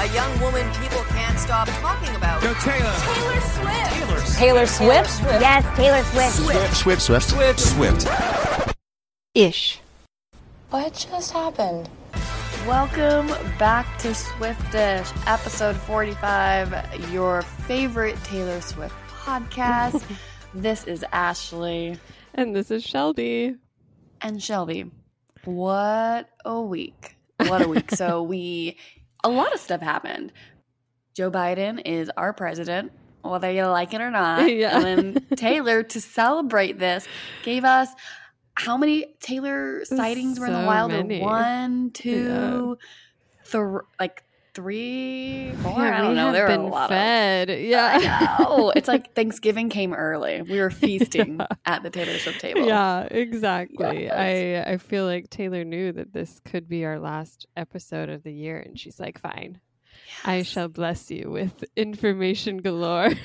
A young woman people can't stop talking about. Go Taylor. Taylor Swift. Taylor. Taylor Swift? Yes, Taylor Swift. Swift, Swift, Swift, Swift. Ish. What just happened? Welcome back to Swiftish, episode 45, your favorite Taylor Swift podcast. this is Ashley And this is Shelby. and Shelby. What a week. What a week. so, we, a lot of stuff happened. Joe Biden is our president, whether you like it or not. Yeah. And then Taylor, to celebrate this, gave us how many Taylor sightings were in the wild? many. One, two, thr- like three, four. I don't know. There were been a lot fed. of. Yeah. Oh, it's like Thanksgiving came early. We were feasting at the Taylor Swift table. Yeah, exactly. Yes. I I feel like Taylor knew that this could be our last episode of the year, and she's like, "Fine, I shall bless you with information galore."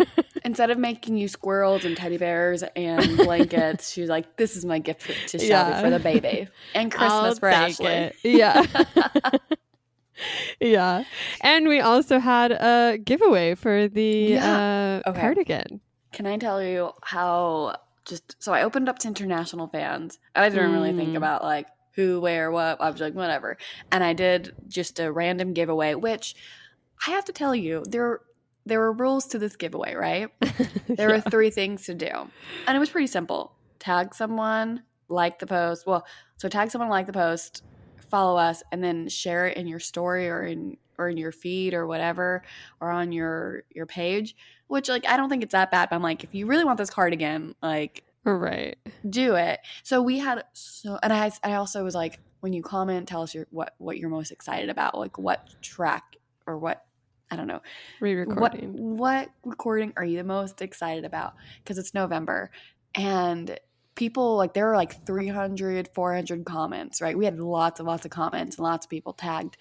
Instead of making you squirrels and teddy bears and blankets, she's like, "This is my gift to Shelby Yeah. for the baby and Christmas I'll for Ashley." it. Yeah. Yeah. And we also had a giveaway for the Yeah. uh, Okay. cardigan. Can I tell you how just so I opened up to international fans. I didn't really think Mm. about like who, where, what. I was like, whatever. And I did just a random giveaway, which I have to tell you, there there were rules to this giveaway, right? There were three things to do. And it was pretty simple. Tag someone, like the post. Well, so tag someone, like the post, follow us, and then share it in your story or in or in your feed or whatever, or on your your page. Which like I don't think it's that bad, but I'm like, if you really want this card again like right. do it. So we had so, and I I also was like, when you comment, tell us your what what you're most excited about, like what track or what I don't know Re-recording. what what recording are you the most excited about? Because it's November and people like there were like 300 400 comments right? We had lots and lots of comments and lots of people tagged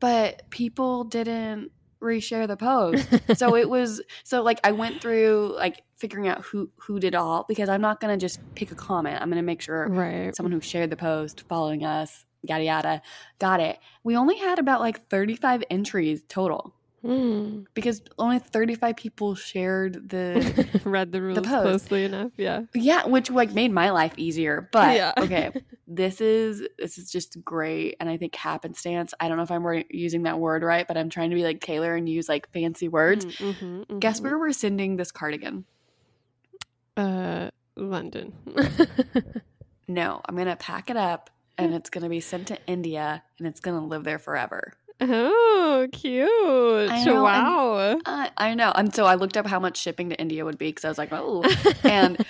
but people didn't reshare the post. So it was so like i went through like figuring out who who did all because i'm not gonna just pick a comment. I'm gonna make sure right. someone who shared the post following us yada yada got it. We only had about like 35 entries total Mm. because only 35 people shared the Read the rules post. closely enough. Yeah. yeah which like made my life easier but Yeah. okay this is this is just great and i think happenstance i don't know if i'm re- using that word right but i'm trying to be like taylor and use like fancy words Mm, mhm, guess mhm. where we're sending this cardigan Uh, London. no i'm gonna pack it up and it's gonna be sent to india and it's gonna live there forever oh, cute! I know, wow. I, I know and so i looked up how much shipping to india would be because i was like oh and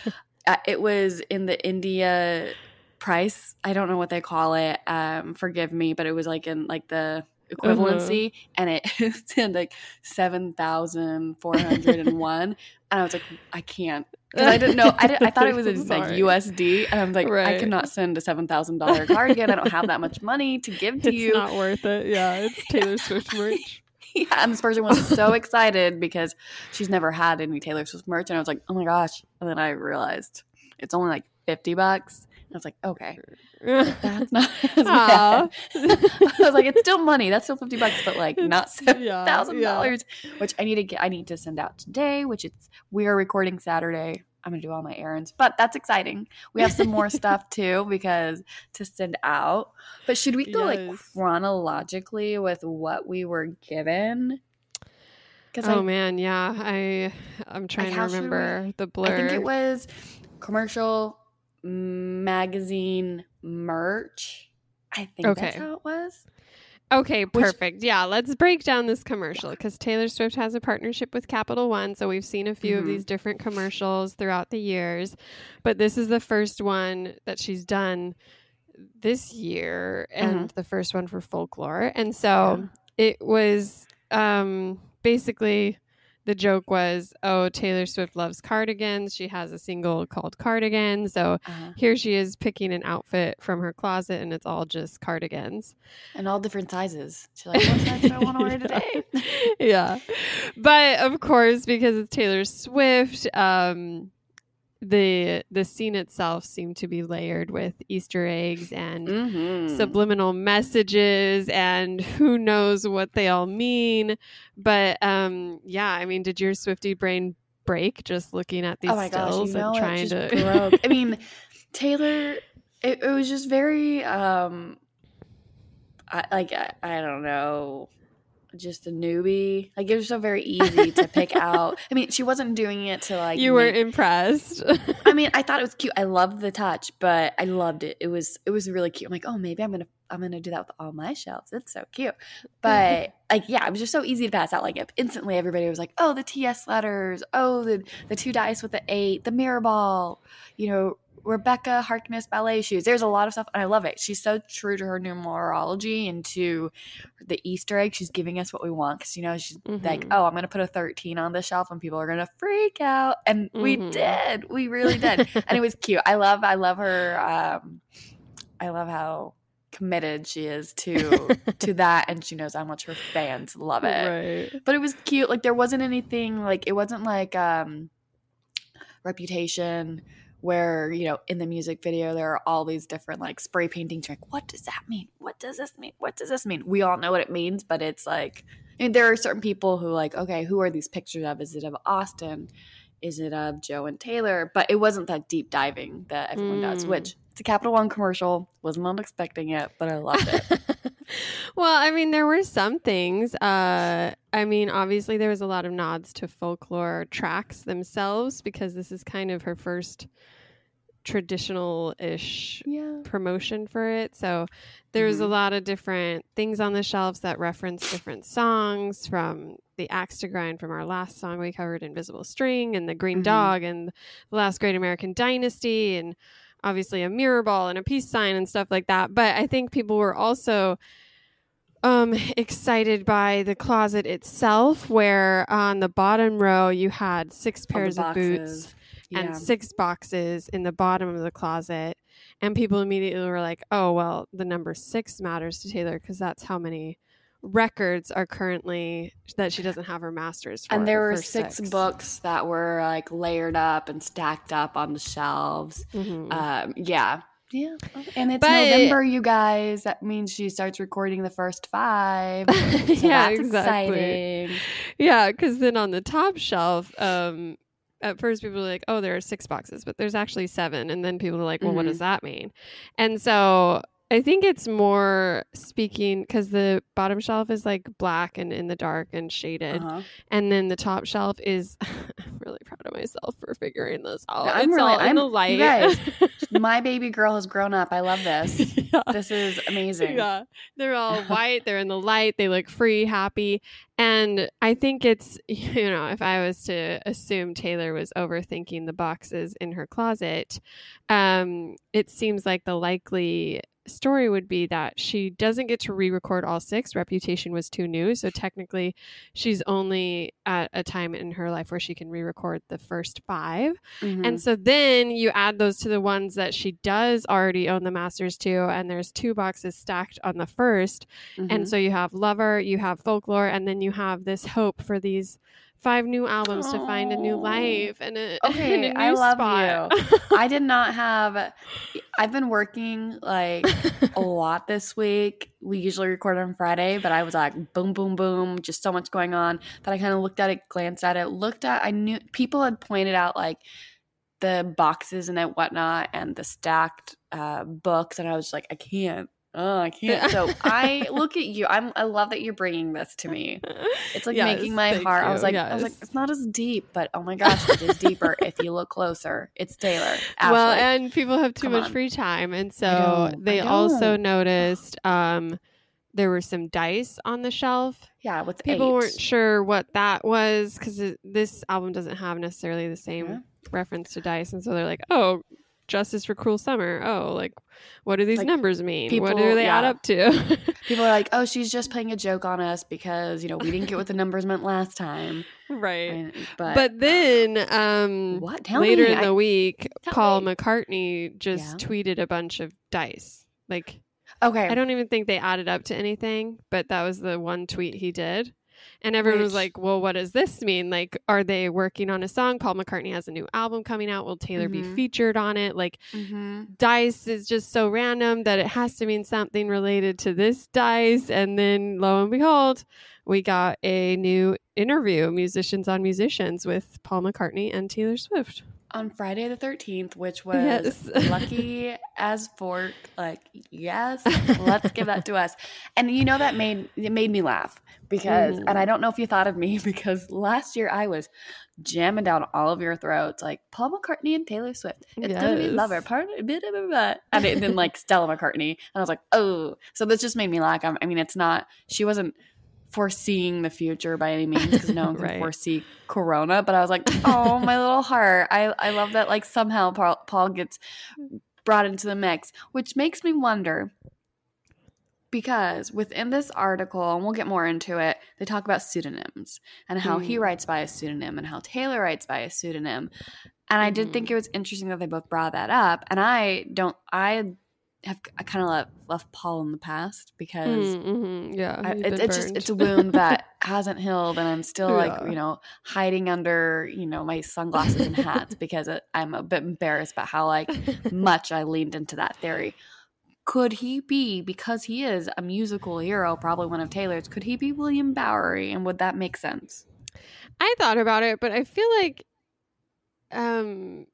uh, it was in the India price. I don't know what they call it. Um, forgive me, but it was like in like the equivalency, and it said like seven thousand four hundred and one. And I was like, I can't because I didn't know. I, didn't, I thought it was in like USD, and I'm like, I cannot send a seven thousand dollar card cardigan. I don't have that much money to give to it's you. It's not worth it. Yeah, it's Taylor Swift merch. Yeah, and this person was so excited because she's never had any Taylor Swift merch, and I was like, "Oh my gosh!" And then I realized it's only like fifty bucks. I was like, "Okay, that's not as bad." I was like, "It's still money. That's still fifty bucks, but like not seven yeah, thousand yeah. dollars." Which I need to get. I need to send out today. Which it's we are recording Saturday. I'm gonna do all my errands, but that's exciting. We have some more stuff too because to send out. But should we go like chronologically with what we were given? Because Oh I, man, yeah. I I'm trying to how should remember the blur. I think it was commercial magazine merch. I think that's how it was. Okay, perfect. yeah, let's break down this commercial because Taylor Swift has a partnership with Capital One. So we've seen a few of Mhm. these different commercials throughout the years, but this is the first one that she's done this year and the first one for folklore. And so it was um, basically the joke was, oh, Taylor Swift loves cardigans. She has a single called Cardigan. So Uh-huh. here she is picking an outfit from her closet and it's all just cardigans. And all different sizes. She's like, what size do I want to wear today? yeah. But of course, because it's Taylor Swift, um, the the scene itself seemed to be layered with Easter eggs and Mhm. subliminal messages and who knows what they all mean. But um yeah, I mean, did your Swifty brain break just looking at these oh my gosh, stills you know and trying to. I mean, Taylor, it, it was just very um, I, like I, I don't know, just a newbie. Like it was so very easy to pick out. I mean, she wasn't doing it to like you were make- impressed. I mean, I thought it was cute. I loved the touch, but I loved it. It was it was really cute. I'm like, oh, maybe I'm gonna I'm gonna do that with all my shelves. It's so cute. But like, yeah, it was just so easy to pass out. Like instantly, everybody was like, oh, the TS letters. Oh, the the two dice with the eight, the mirror ball. You know, Rebekah Harkness ballet shoes. There's a lot of stuff, and I love it. She's so true to her numerology and to the Easter egg. She's giving us what we want because you know she's like, Mhm. oh, I'm gonna put a 13 on the shelf, and people are gonna freak out, and we Mhm. did. We really did, and it was cute. I love, I love her. Um, I love how committed she is to to that, and she knows how much her fans love it right. but it was cute like there wasn't anything like it wasn't like um reputation where you know in the music video there are all these different like spray paintings You're like what does that mean? What does this mean? What does this mean? We all know what it means but it's like I mean, there are certain people who like okay who are these pictures of? Is it of austin? Is it of joe and taylor? But it wasn't that deep diving that everyone does Mm. which it's a capital one commercial was not expecting it but i loved it well, I mean, there were some things. Uh, I mean, obviously, there was a lot of nods to folklore tracks themselves because this is kind of her first traditional ish yeah promotion for it. So there's a Mhm. lot of different things on the shelves that reference different songs from the axe to grind from our last song we covered, Invisible String, and the Green Mhm. Dog, and the last Great American Dynasty, and obviously a mirror ball and a peace sign and stuff like that. But I think people were also um excited by the closet itself where on the bottom row you had six pairs of boots. Yeah. and six boxes in the bottom of the closet. And people immediately were like, oh, well, the number six matters to Taylor because that's how many records are currently that she doesn't have her master's for. and there were six, books that were like layered up and stacked up on the shelves. Mhm. Um, yeah. Yeah. And it's But- November, you guys. That means she starts recording the first five. So yeah, that's exactly. exciting. Yeah, because then on the top shelf, um, at first people were like, "Oh, there are six boxes," but there's actually seven, and then people are like, "Well, what Mhm. does that mean?" And so I think it's more speaking because the bottom shelf is like black and in the dark and shaded, Uh-huh. and then the top shelf is. I'm really proud of myself for figuring this out. I'm it's really- all in I'm- the light. guys, My baby girl has grown up. I love this. yeah. This is amazing. Yeah. They're all white, they're in the light, they look free, happy. And I think it's, you know, if I was to assume Taylor was overthinking the boxes in her closet, um, it seems like the likely story would be that she doesn't get to re-record all six reputation was too new so technically she's only at a time in her life where she can re-record the first five Mhm. and so then you add those to the ones that she does already own the masters to, and there's two boxes stacked on the 1st Mhm. And so you have Lover, you have Folklore, and then you have this hope for these five new albums to find a new life and a, Okay, and a new I love spot. I did not have. I've been working like a lot this week. We usually record on Friday, but I was like boom, boom, boom, just so much going on that I kind of looked at it, glanced at it, looked at. I knew people had pointed out like the boxes and it whatnot, and the stacked uh, books, and I was like, I can't. Oh, I can't. So I look at you. I'm. I love that you're bringing this to me. It's like Yes, making my heart. I was you. like, I was like, it's not as deep, but oh my gosh, it is deeper if you look closer. It's Taylor. well, and people have too Come much on. free time, and so they also noticed um, there were some dice on the shelf. yeah, with People eight. weren't sure what that was because this album doesn't have necessarily the same Yeah. reference to dice, and so they're like, "Oh, Justice for Cruel Summer." Oh, like what do these Like, numbers mean? what people- do they add up to? People are like, oh, she's just playing a joke on us because you know we didn't get what the numbers meant last time. right. And- but But then, um, what? Tell later me. in the I- week, Paul me. McCartney just Yeah. tweeted a bunch of dice. Like, okay, I don't even think they added up to anything, but that was the one tweet he did. And everyone was like, well, what does this mean? Like, are they working on a song? Paul McCartney has a new album coming out. Will Taylor be Mhm. featured on it? Like, Mm-hmm. dice is just so random that it has to mean something related to this dice. And then lo and behold, we got a new interview, Musicians on Musicians, with Paul McCartney and Taylor Swift. On Friday the 13th, which was Yes. lucky as fork. Like, yes, let's give that to us. And you know that made it made me laugh because, Mm. and I don't know if you thought of me because last year I was jamming down all of your throats like Paul McCartney and Taylor Swift. It's gonna be Yes. lover part, blah, blah, blah, blah. and then like Stella McCartney, and I was like, oh, so this just made me laugh. I mean, it's not. She wasn't foreseeing the future by any means because no one can Right. foresee Corona. But I was like, oh, my little heart. I I love that. Like somehow Paul, Paul gets brought into the mix, which makes me wonder because within this article, and we'll get more into it, they talk about pseudonyms and how he Mm. writes by a pseudonym and how Taylor writes by a pseudonym. And I did think it was interesting that they both brought that up. And I don't, I have, I kind of left, left Paul in the past because Mm, mhm, Yeah, I, it, it's just it's a wound that hasn't healed, and I'm still like you know hiding under you know my sunglasses and hats because it, I'm a bit embarrassed about how like much I leaned into that theory. Could he be because he is a musical hero, probably one of Taylor's? Could he be William Bowery, and would that make sense? I thought about it, but I feel like, um,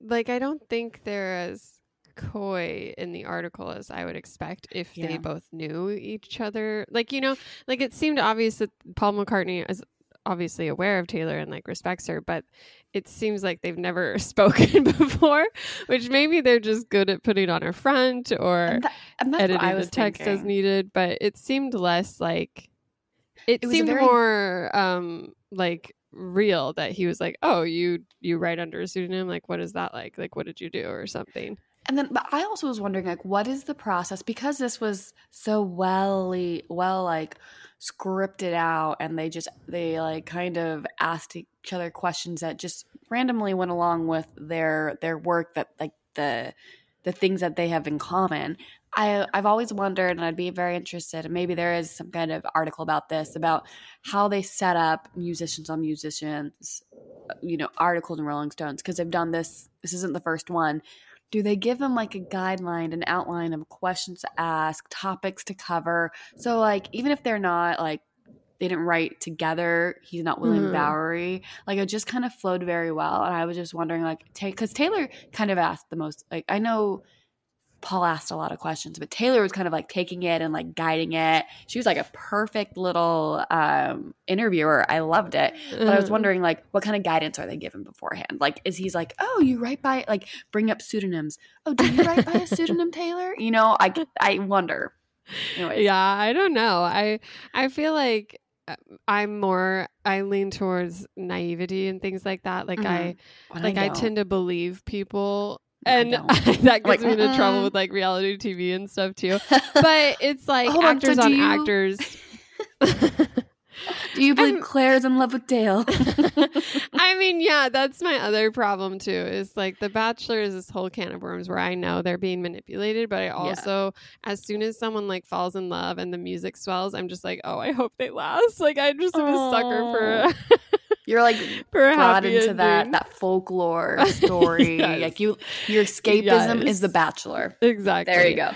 like I don't think they're as coy in the article as I would expect if Yeah. they both knew each other. Like you know, like it seemed obvious that Paul McCartney is obviously aware of Taylor and like respects her, but it seems like they've never spoken before, which maybe they're just good at putting on a front or And, tha- and editing the text as needed, but it seemed less like it, It seemed very- more um like real that he was like, "Oh, you you write under a pseudonym? Like what is that like? Like what did you do or something?" And then, but I also was wondering, like, what is the process? Because this was so well, well, like scripted out, and they just they like kind of asked each other questions that just randomly went along with their their work that like the the things that they have in common. I I've always wondered, and I'd be very interested, and maybe there is some kind of article about this about how they set up musicians on musicians, you know, articles in Rolling Stones because they've done this. This isn't the first one do they give them like a guideline an outline of questions to ask topics to cover so like even if they're not like they didn't write together he's not william Mhm. bowery like it just kind of flowed very well and i was just wondering like because taylor kind of asked the most like i know paul asked a lot of questions but taylor was kind of like taking it and like guiding it she was like a perfect little um interviewer i loved it but I was Uh, wondering, like, what kind of guidance are they given beforehand? Like, is he's like, oh, you write by, like, bring up pseudonyms. Oh, do you write by a pseudonym, Taylor? You know, I, I wonder. Anyways, Yeah, I don't know. I I feel like uh, I'm more I lean towards naivety and things like that. Like I but like I, tend to believe people I and that Like, gets me into trouble mm-mm. with like reality TV and stuff too. But it's like Hold on, so actors on you- actors. do you believe I'm- Clare's in love with Dale? I mean, yeah, that's my other problem too. Is like The Bachelor is this whole can of worms where I know they're being manipulated, but I also, as soon as someone like falls in love and the music swells, I'm just like, oh, I hope they last. Like I just am a sucker for You're like for brought into that ending. that folklore story. Yes. Like you, your escapism Yes. is The Bachelor. Exactly. There you go.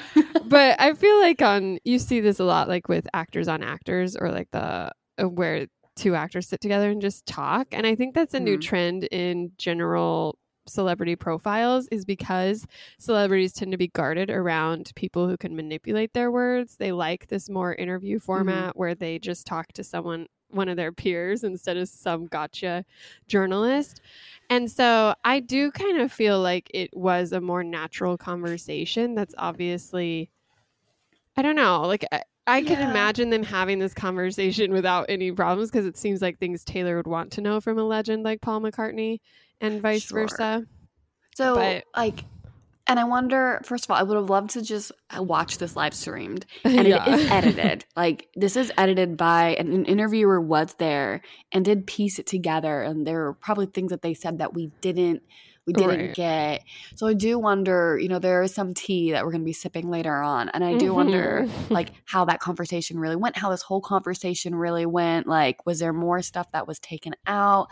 but I feel like on you see this a lot, like with actors on actors, or like the where two actors sit together and just talk. And I think that's a new Mhm. trend in general celebrity profiles is because celebrities tend to be guarded around people who can manipulate their words. They like this more interview format where they just talk to someone one of their peers instead of some gotcha journalist. And so I do kind of feel like it was a more natural conversation that's obviously I don't know, like I, I can Yeah. imagine them having this conversation without any problems because it seems like things Taylor would want to know from a legend like Paul McCartney and vice Sure. versa. So, But- like, and I wonder. First of all, I would have loved to just uh, watch this live streamed, and Yeah. it is edited. Like, this is edited by an, an interviewer was there and did piece it together, and there were probably things that they said that we didn't we didn't Right. get. So I do wonder, you know, there is some tea that we're going to be sipping later on. And I do wonder, Mhm. like, how that conversation really went, how this whole conversation really went. Like, was there more stuff that was taken out?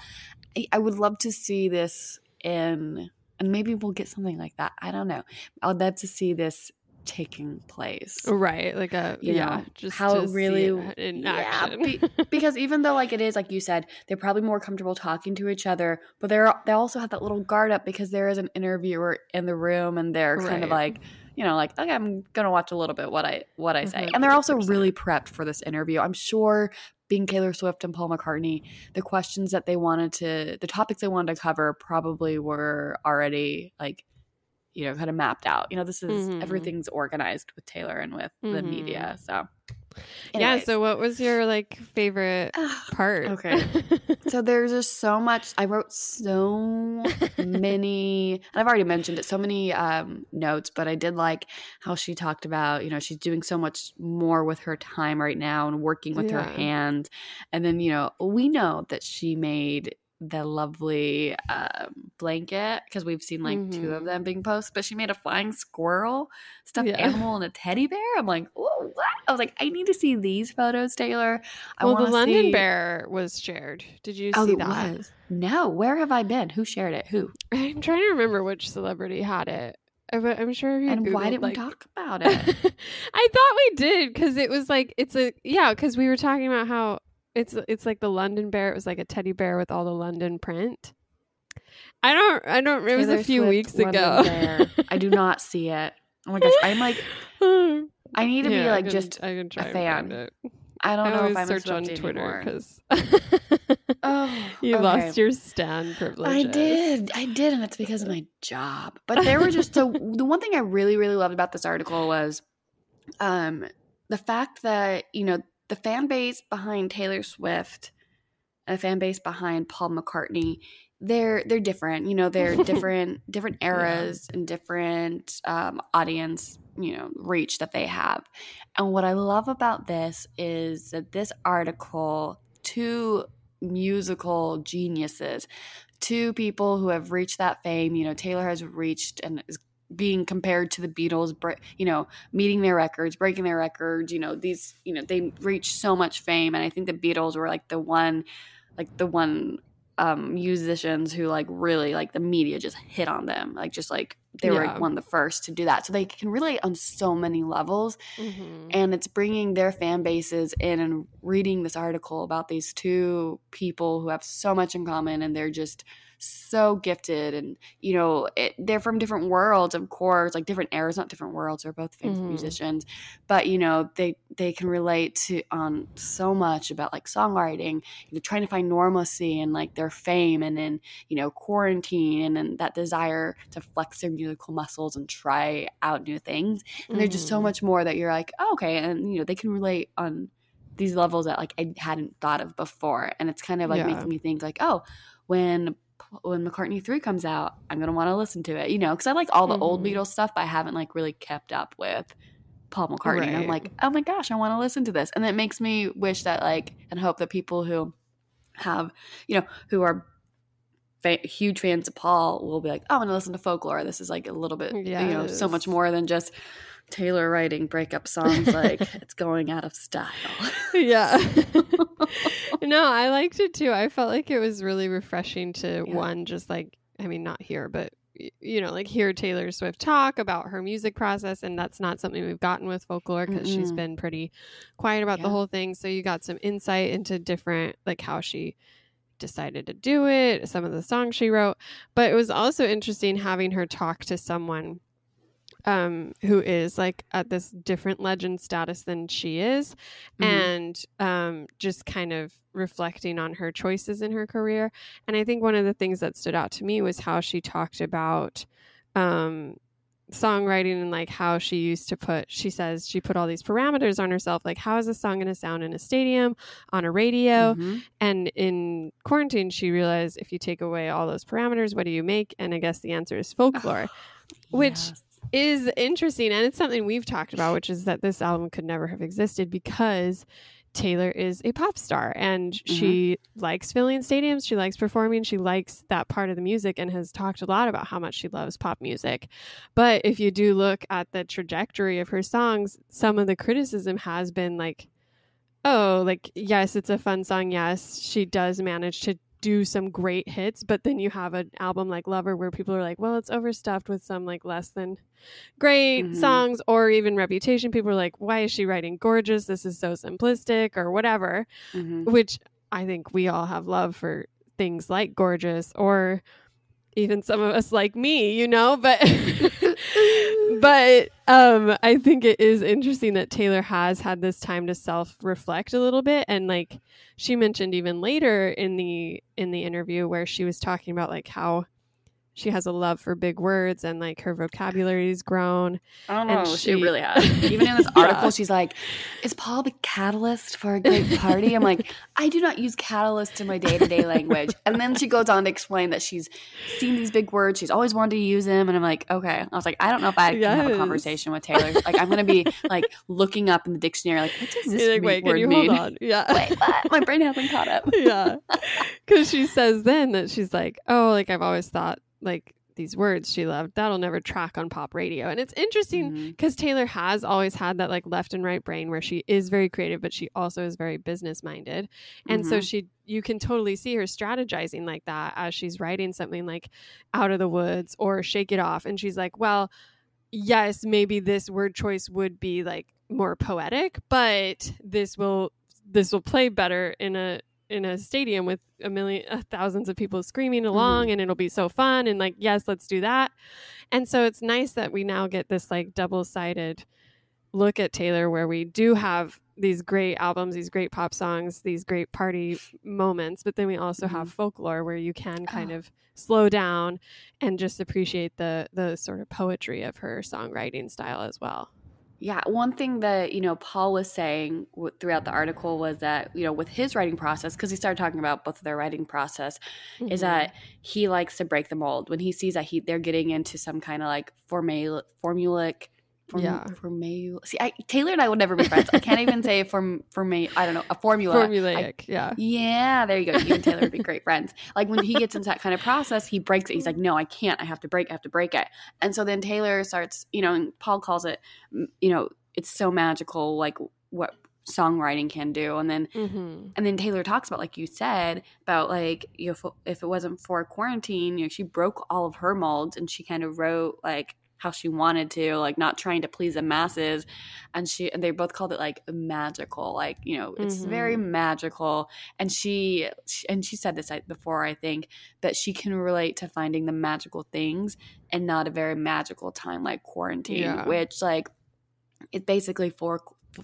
I, I would love to see this in, and maybe we'll get something like that. I don't know. I would love to see this taking place. right, like a You yeah, know, just how it really- it in yeah, be- because even though like it is like you said they're probably more comfortable talking to each other but they're they also have that little guard up because there is an interviewer in the room and they're kind of like you know like okay i'm gonna watch a little bit what i what i say. Mhm, and they're also 100%. really prepped for this interview. I'm sure being taylor swift and paul mccartney the questions that they wanted to the topics they wanted to cover probably were already like you know kind of mapped out you know this is Mhm. everything's organized with taylor and with the Mhm. media so yeah. So, what was your like favorite part? Okay. So there's just so much. I wrote so many, and I've already mentioned it, so many um, notes, but I did like how she talked about, you know, she's doing so much more with her time right now and working with her Yeah. hands. And then, you know, we know that she made the lovely um, blanket because we've seen like two of Mhm. them being posted, but she made a flying squirrel, stuffed Yeah. animal, and a teddy bear. I'm like, oh, what? I was like, I need to see these photos, Taylor. I well, the London see- Bear was shared. Did you Oh, see it that? was. No, where have I been? Who shared it? Who? I'm trying to remember which celebrity had it. Uh, I'm sure if you And why didn't like- we talk about it? I thought we did because it was like it's a yeah because we were talking about how it's it's like the London bear. It was like a teddy bear with all the London print. I don't I don't. It was a few Swift, weeks ago. Bear. I do not see it. Oh my gosh, I'm like, I need to Yeah, be I like can- just. I can try and fan. find it. I don't I know if I'm a search on Twitter because Oh, you okay. lost your stand privilege. I did. I did, and it's because of my job. But there were just so the one thing I really, really loved about this article was um the fact that, you know, the fan base behind Taylor Swift and the fan base behind Paul McCartney, they're they're different. You know, they're different different eras and different um audience, you know, reach that they have. And what I love about this is that this article, two musical geniuses, two people who have reached that fame. You know, Taylor has reached and is being compared to the Beatles, you know, meeting their records, breaking their records. You know, these, you know, they reached so much fame. And I think the Beatles were like the one, like the one um musicians who like really like the media just hit on them like just like they were like one of the first to do that so they can relate on so many levels Mhm. and it's bringing their fan bases in and reading this article about these two people who have so much in common and they're just so gifted and you know it, they're from different worlds of course like different eras not different worlds they're both famous Mhm. musicians but you know they they can relate to on so much about like songwriting you know trying to find normalcy and like their fame and then you know quarantine and then that desire to flex their musical muscles and try out new things and there's just so Mhm. much more that you're like oh, okay and you know they can relate on these levels that like i hadn't thought of before and it's kind of like Yeah. making me think like oh when when mccartney 3 comes out i'm gonna want to listen to it you know because i like all the old Mhm. beatles stuff but i haven't like really kept up with paul mccartney and i'm like oh my gosh i want to listen to this and it makes me wish that like and hope that people who have you know who are fa- huge fans of Paul will be like, oh, I'm gonna listen to folklore. This is like a little bit, you know, so much more than just Taylor writing breakup songs. like it's going out of style. yeah. no, I liked it too. I felt like it was really refreshing to Yeah. one, just like, I mean, not here, but you know, like hear Taylor Swift talk about her music process. And that's not something we've gotten with folklore because she's Mm-mm. been pretty quiet about the whole thing. So you got some insight into different, like how she decided to do it, some of the songs she wrote. But it was also interesting having her talk to someone um who is like at this different legend status than she is Mhm. and um just kind of reflecting on her choices in her career and i think one of the things that stood out to me was how she talked about um songwriting and like how she used to put she says she put all these parameters on herself like how is a song going to sound in a stadium on a radio Mhm. and in quarantine, she realized if you take away all those parameters, what do you make? And I guess the answer is folklore, which Yes. Is interesting. And it's something we've talked about, which is that this album could never have existed because Taylor is a pop star and she mm-hmm. likes filling stadiums. She likes performing. She likes that part of the music and has talked a lot about how much she loves pop music. But if you do look at the trajectory of her songs, some of the criticism has been like, oh, like, yes, it's a fun song. Yes, she does manage to do some great hits, but then you have an album like Lover where people are like, well, it's overstuffed with some like less than great Mhm. songs or even Reputation. People are like, why is she writing gorgeous? This is so simplistic or whatever, Mhm. which I think we all have love for things like gorgeous or even some of us like me, you know, but but um I think it is interesting that Taylor has had this time to self-reflect a little bit. And like she mentioned even later in the in the interview where she was talking about like how she has a love for big words and like her vocabulary's grown. I don't And know. She, she- really has. Even in this Yeah. article, she's like, "Is Paul the catalyst for a great party?" I'm like, "I do not use catalyst in my day to day language." And then she goes on to explain that she's seen these big words. She's always wanted to use them. And I'm like, "Okay." I was like, "I don't know if I can have a conversation with Taylor. Like, I'm gonna be like looking up in the dictionary, like, what does this like, wait, word can you mean? hold on? Yeah. Wait, what? My brain hasn't caught up. yeah. Because she says then that she's like, oh, like I've always thought like these words she loved, that'll never track on pop radio. And it's interesting because Taylor has always had that like left and right brain where she is very creative, but she also is very business minded. And so Mhm. she, you can totally see her strategizing like that as she's writing something like Out of the Woods or Shake It Off. And she's like, well, yes, maybe this word choice would be like more poetic, but this will this will play better in a in a stadium with a million uh, thousands of people screaming mm-hmm. along and it'll be so fun and like yes let's do that. And so it's nice that we now get this like double-sided look at taylor where we do have these great albums these great pop songs these great party moments but then we also have mm-hmm. folklore where you can ah. kind Oh. of slow down and just appreciate the the sort of poetry of her songwriting style as well Yeah, one thing that you know Paul was saying w- throughout the article was that you know with his writing process, because he started talking about both of their writing process, Mm-hmm. is that he likes to break the mold when he sees that he they're getting into some kind of like formula formulic. Form, Yeah. Formula. See, I, Taylor and I would never be friends. I can't even say form form. I don't know a formula. I- formulaic yeah yeah, there you go. You and Taylor would be great friends. Like when he gets into that kind of process, he breaks it. He's like, no, I can't. I have to break. I have to break it. And so then Taylor starts, you know, and Paul calls it, you know, it's so magical, like what songwriting can do. And then mm-hmm. and then Taylor talks about, like you said, about like you know, if, if it wasn't for quarantine, you know, she broke all of her molds and she kind of wrote like how she wanted to, like not trying to please the masses. And she and they both called it like magical, like you know, it's very mm-hmm. magical. And she and she said this before, I think, that she can relate to finding the magical things and not a very magical time like quarantine, Yeah. which like it's basically for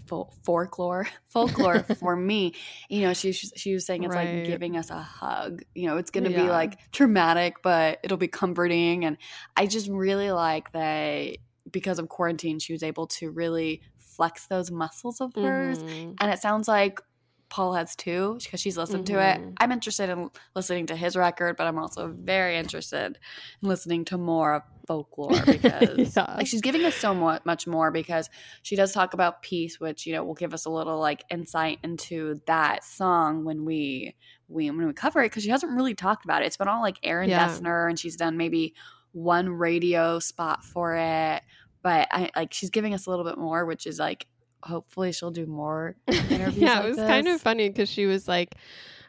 fol- folklore folklore for me. You know she she was saying it's Right. like giving us a hug. You know it's going to be like traumatic but it'll be comforting. And i just really like that because of quarantine she was able to really flex those muscles of hers. Mhm. and it sounds like Paul has too because she's listened to it. Mhm. I'm interested in listening to his record, but I'm also very interested in listening to more of folklore because Yeah. like she's giving us so much more because she does talk about peace, which you know will give us a little like insight into that song when we we when we cover it because she hasn't really talked about it. It's been all like Aaron Yeah. Dessner and she's done maybe one radio spot for it, but I like she's giving us a little bit more, which is like hopefully she'll do more interviews. yeah, like it was kind of funny because she was like,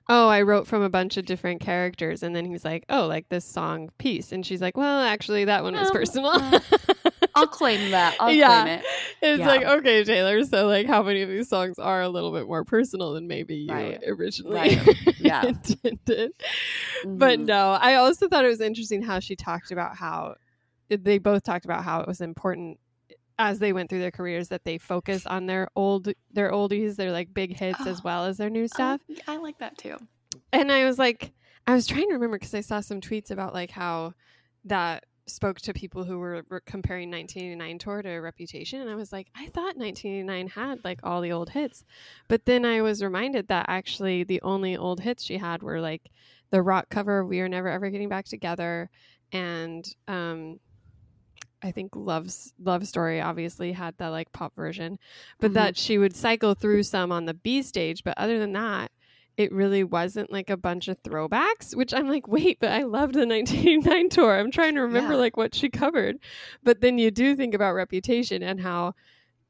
"Oh, I wrote from a bunch of different characters," and then he was like, "Oh, like this song, piece. and she's like, "Well, actually, that one was Um, personal." uh, I'll claim that. I'll Yeah. claim it. It's Yeah. like, okay, Taylor. So, like, how many of these songs are a little bit more personal than maybe you Right. originally Right. Yeah. intended? But Mhm. no, I also thought it was interesting how she talked about how they both talked about how it was important as they went through their careers that they focus on their old their oldies, their like big hits as Oh. well as their new stuff. Oh, I like that too. And I was like, I was trying to remember because I saw some tweets about like how that spoke to people who were, were comparing 1989 tour to Reputation, and I was like, I thought 1989 had like all the old hits, but then I was reminded that actually the only old hits she had were like the rock cover of "We Are Never Ever Getting Back Together" and um, I think Love's Love Story obviously had the like pop version, but Mhm. that she would cycle through some on the B stage. But other than that, it really wasn't like a bunch of throwbacks, which I'm like, wait, but I loved the 1989 tour. I'm trying to remember Yeah. like what she covered. But then you do think about Reputation and how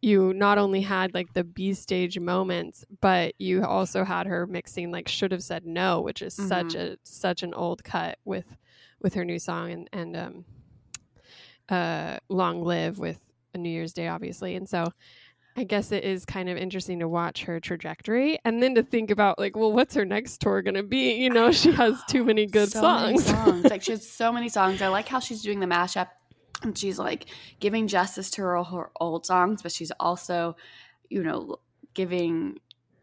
you not only had like the B stage moments, but you also had her mixing like should have said no, which is such a such an old cut with with her new song and and um uh long live with a New Year's Day obviously. And so I guess it is kind of interesting to watch her trajectory and then to think about like, well, what's her next tour gonna be? You know, she has too many good so many songs. songs. like she has so many songs. I like how she's doing the mashup and she's like giving justice to her, her old songs, but she's also, you know, giving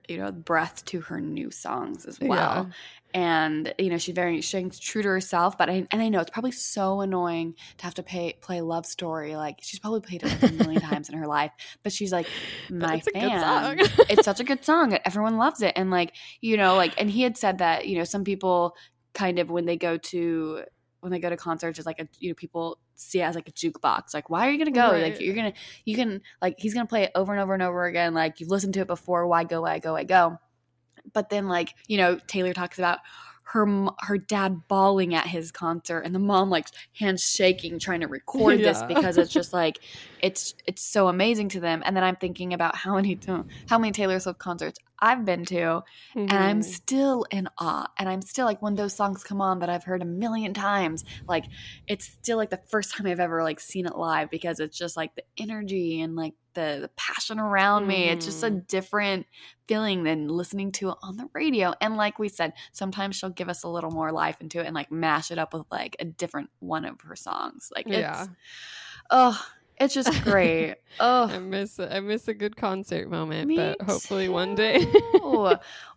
you know breath to her new songs as well. And you know, she's very staying true to herself. But I and I know it's probably so annoying to have to pay play Love Story. Like she's probably played it like a million times in her life. But she's like my it's a good fan. it's such a good song. Everyone loves it. And like, you know, like and he had said that, you know, some people kind of when they go to when they go to concerts it's like a you know, people see it as like a jukebox. Like, why are you gonna go? Like you're gonna you can like he's gonna play it over and over and over again. Like you've listened to it before, why go, why go, why go? But then like, you know, Taylor talks about her her dad bawling at his concert and the mom like hands shaking trying to record this because it's just like it's it's so amazing to them. And then i'm thinking about how many how many taylor swift concerts i've been to and i'm Mhm. still in awe. And i'm still like when those songs come on that i've heard a million times like it's still like the first time i've ever like seen it live because it's just like the energy and like the, the passion around me. It's just a different feeling than listening to it on the radio. And like we said sometimes she'll give us a little more life into it and like mash it up with like a different one of her songs. Like it's Yeah. oh it's just great oh, I miss I miss a good concert moment, Me but hopefully one day.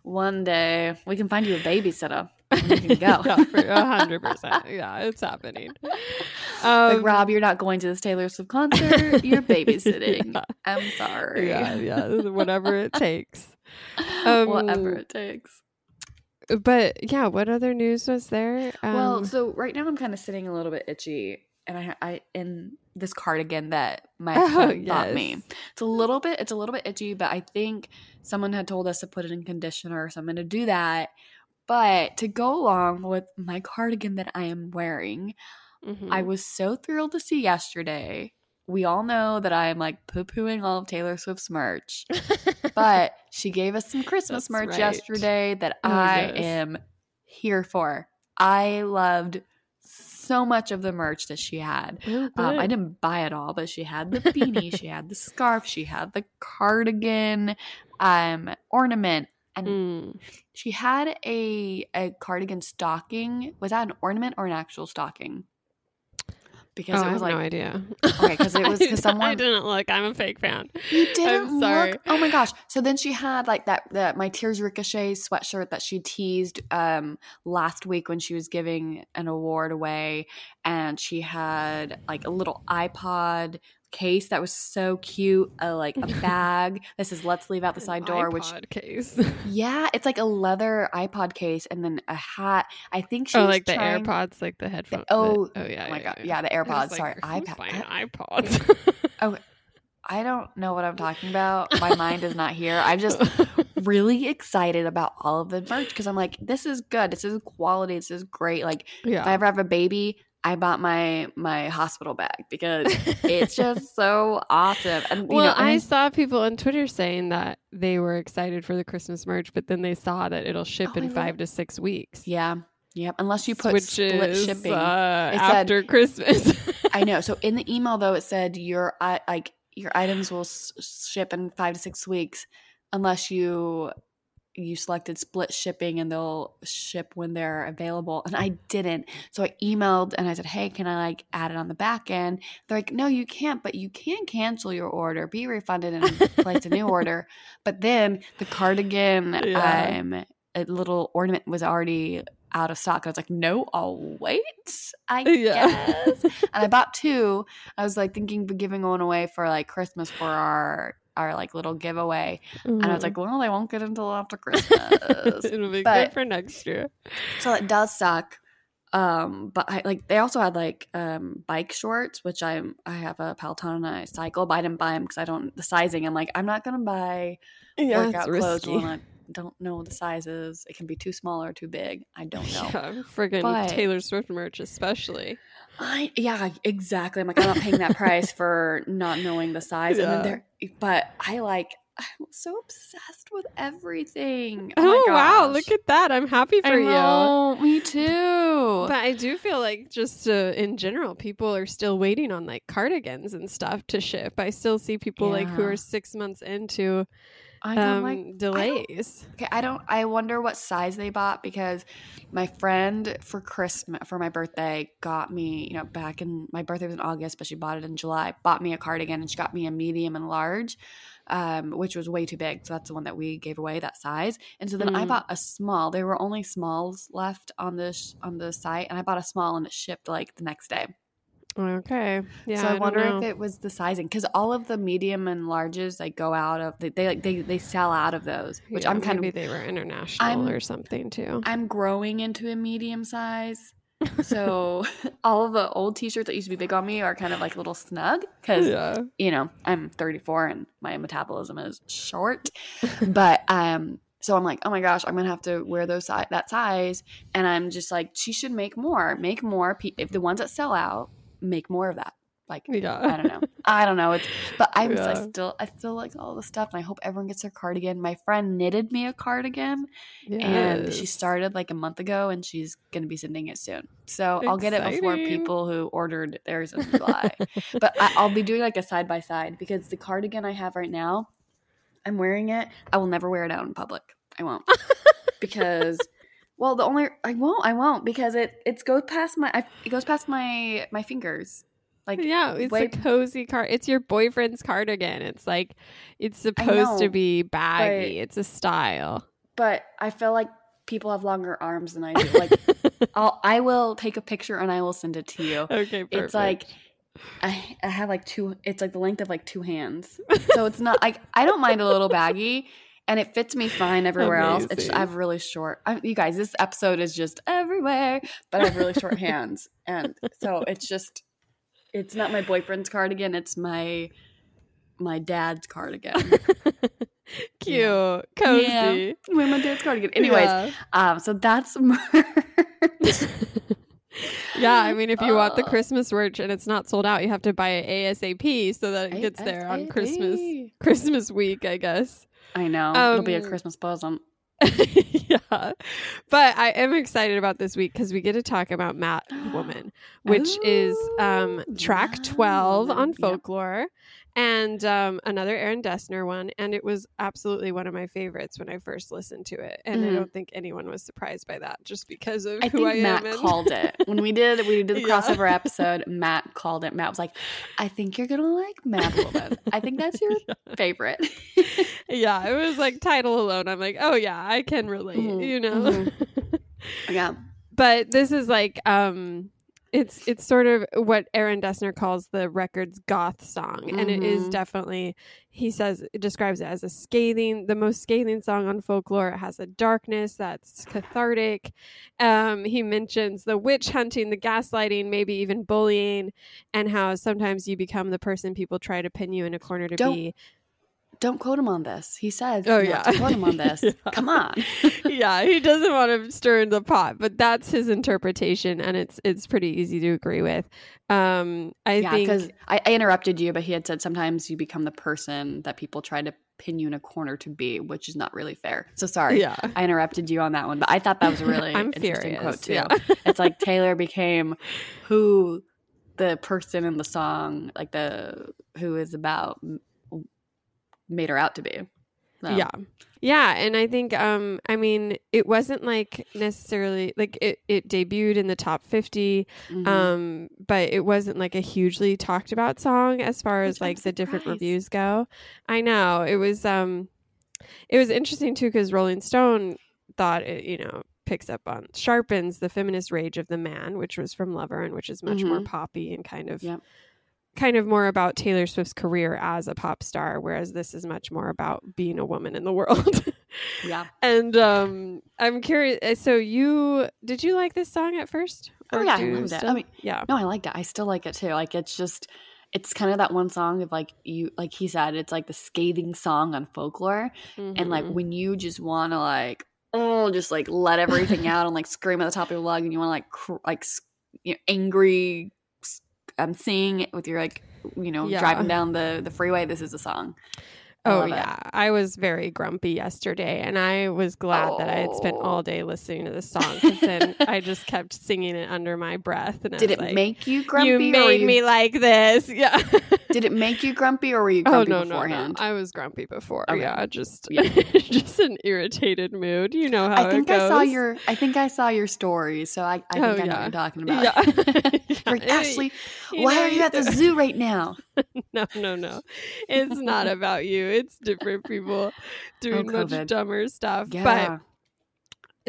one day we can find you a babysitter you can go hundred percent. Yeah, it's happening. like Um, rob you're not going to this taylor swift concert you're babysitting Yeah. i'm sorry Yeah, yeah, whatever it takes. Um, whatever it takes But yeah, what other news was there? well Um, so right now i'm kind of sitting a little bit itchy and i i in this cardigan that my Oh, bought me it's a little bit it's a little bit itchy but i think someone had told us to put it in conditioner so i'm going to do that but to go along with my cardigan that i am wearing mhm. I was so thrilled to see yesterday. We all know that I am like poo pooing all of Taylor Swift's merch, but she gave us some Christmas That's merch right. yesterday that Oh, I yes. am here for. I loved so much of the merch that she had. Oh, Um, I didn't buy it all, but she had the beanie, she had the scarf, she had the cardigan, um, ornament, and Mm. she had a a cardigan stocking. Was that an ornament or an actual stocking? Because Oh, it I was have like no idea. Okay, because it was- 'cause I- I didn't look. I'm a fake fan. you didn't I'm sorry. look. Oh my gosh! So then she had like that that my tears ricochet sweatshirt that she teased um last week when she was giving an award away, and she had like a little iPod case that was so cute. Uh, like a bag. this is let's leave out the side An door, which case. yeah, it's like a leather iPod case and then a hat. I think she oh, like the AirPods, like the headphones. oh, oh yeah. Oh my yeah, god, yeah. yeah, the AirPods. like, Sorry, iPad. buying I- iPods. I don't know what I'm talking about. My mind is not here. I'm just really excited about all of the merch because I'm like, this is good. This is quality. This is great. Like, yeah. if I ever have a baby, I bought my my hospital bag because it's just so awesome. And you well, know, I it's- saw people on Twitter saying that they were excited for the Christmas merch, but then they saw that it'll ship Oh, in five to six weeks. yeah, yep. Unless you put which split is shipping. uh, said- after Christmas. I know. So in the email though, it said your i like your items will s- ship in five to six weeks, unless you you selected split shipping and they'll ship when they're available. And I didn't. So I emailed and I said, Hey, can I like add it on the back end? They're like, No, you can't, but you can cancel your order, be refunded and place a new order. But then the cardigan Yeah. um a little ornament was already out of stock. I was like, no, I'll wait. I Yeah. guess. and I bought two. I was like thinking of giving one away for like Christmas for our our like little giveaway. And I was like, well, they won't get until after Christmas. it'll be but- good for next year. so it does suck. Um, but I like they also had like um bike shorts, which I'm I have a Peloton and I cycle, but I didn't buy them because I don't the sizing. I'm like I'm not gonna buy workout clothes when I don't know the sizes. It can be too small or too big. I don't know. Yeah, friggin' But- Taylor Swift merch, especially. I yeah, exactly. I'm like, I'm not paying that price for not knowing the size. And then Yeah. there but I like I'm so obsessed with everything. Oh, Oh, wow, look at that! I'm happy for I you. me too. But I do feel like just uh, in general, people are still waiting on like cardigans and stuff to ship. I still see people like who are six months into I don't um, like I delays. Okay, I don't. I wonder what size they bought because my friend for Christmas for my birthday got me. You know, back in my birthday was in August, but she bought it in July. Bought me a cardigan and she got me a medium and large, um, which was way too big. So that's the one that we gave away that size. And so then I Mm. bought a small. There were only smalls left on the sh- on the site, and I bought a small and it shipped like the next day. Okay, yeah. so I, don't wonder if it was the sizing because all of the medium and larges like go out of they they like they, they sell out of those, which Yeah, I'm kind maybe of they were international I'm- or something too. I'm growing into a medium size. So all of the old t-shirts that used to be big on me are kind of like a little snug because yeah. you know I'm 34 and my metabolism is short. but um, so I'm like, oh my gosh, I'm gonna have to wear those si- that size, and I'm just like, she should make more, make more. Pe- if the ones that sell out, make more of that. Like Yeah. I don't know. I don't know. It's but I was I still I still like all the stuff and I hope everyone gets their cardigan. My friend knitted me a cardigan and she started like a month ago and she's gonna be sending it soon. So I'll get it before people who ordered theirs in July. but I, I'll be doing like a side by side because the cardigan I have right now, I'm wearing it. I will never wear it out in public. I won't because. Well, the only I won't I won't because it it goes past my I, it goes past my my fingers like yeah, it's way- a cozy card. It's your boyfriend's cardigan. It's like it's supposed to be baggy. It's a style. but I feel like people have longer arms than I do. Like I'll I will take a picture and I will send it to you. okay, perfect. It's like I, I have like two it's like the length of like two hands. So it's not like I don't mind a little baggy and it fits me fine everywhere else. It's just I have really short. I, you guys, this episode is just everywhere, but I have really short hands, and so it's just it's not my boyfriend's cardigan. It's my my dad's cardigan. cute, Yeah. cozy. Yeah, with my dad's cardigan. Anyways, Yeah. um, so that's. Yeah, I mean, if you want the Uh. Christmas merch and it's not sold out, you have to buy it ASAP so that it gets there on Christmas Christmas week, I guess. I know it'll be a Um, Christmas present. yeah, but I am excited about this week because we get to talk about Mad Woman, which is um, track twelve on folklore. yep. And um, another Aaron Dessner one, and it was absolutely one of my favorites when I first listened to it, and I Mhm. don't think anyone was surprised by that just because of I who think I Matt am. and- called it when we did we did the Yeah. crossover episode. Matt called it. Matt was like, "I think you're gonna like Mad Woman. I think that's your favorite." yeah, it was like title alone. I'm like, oh yeah, I can relate, Mhm, you know. yeah, but this is like um it's it's sort of what Aaron Dessner calls the record's goth song and it is Mhm. definitely he says it describes it as a scathing the most scathing song on folklore. It has a darkness that's cathartic. Um he mentions the witch hunting the gaslighting maybe even bullying and how sometimes you become the person people try to pin you in a corner to Don't- be don't quote him on this. He said, Oh, "Oh yeah. quote him on this. Yeah. Come on." yeah, he doesn't want to stir in the pot, but that's his interpretation, and it's it's pretty easy to agree with. Um, I yeah, because I, I interrupted you, but he had said sometimes you become the person that people try to pin you in a corner to be, which is not really fair. So sorry. yeah, I interrupted you on that one, but I thought that was a really I'm interesting furious. quote too. Yeah. it's like Taylor became who the person in the song, like the who is about, made her out to be. So, yeah, yeah, and I think um, I mean, it wasn't like necessarily like it it debuted in the top 50 mhm. um but it wasn't like a hugely talked about song as far as Which like the different reviews go i know it was um it was interesting too because rolling stone thought it you know picks up on sharpens the feminist rage of the man which was from lover and which is much more Mhm. poppy and kind of Yep. Kind of more about taylor swift's career as a pop star whereas this is much more about being a woman in the world yeah. and um i'm curious uh, so you did you like this song at first Oh, Or yeah, I loved it. I mean, yeah. No, I liked it. I still like it too. Like it's just it's kind of that one song of like you like he said, it's like the scathing song on folklore. And like Mhm. when you just wanna like oh just like let everything out and like scream at the top of your lung and you wanna like cr- like you know, angry um sing it with your like you know Yeah. driving down the the freeway this is a song Oh love it. yeah, I was very grumpy yesterday, and I was glad that I had spent Oh. all day listening to this song because then oh. I just kept singing it under my breath. And did it like, make you grumpy You made you- me like this. Yeah. did it make you grumpy or were you oh grumpy no, no, no! beforehand I was grumpy before. Okay. Yeah, just Yeah. just an irritated mood. You know how I think it I saw your I think I saw your story, so I, I oh, think Oh, I know yeah. what you're talking about. Yeah. Like, Yeah. Ashley, You why know, are you at the zoo right now? No, no, no. It's not about you. It's different people oh, doing much dumber stuff. Yeah. But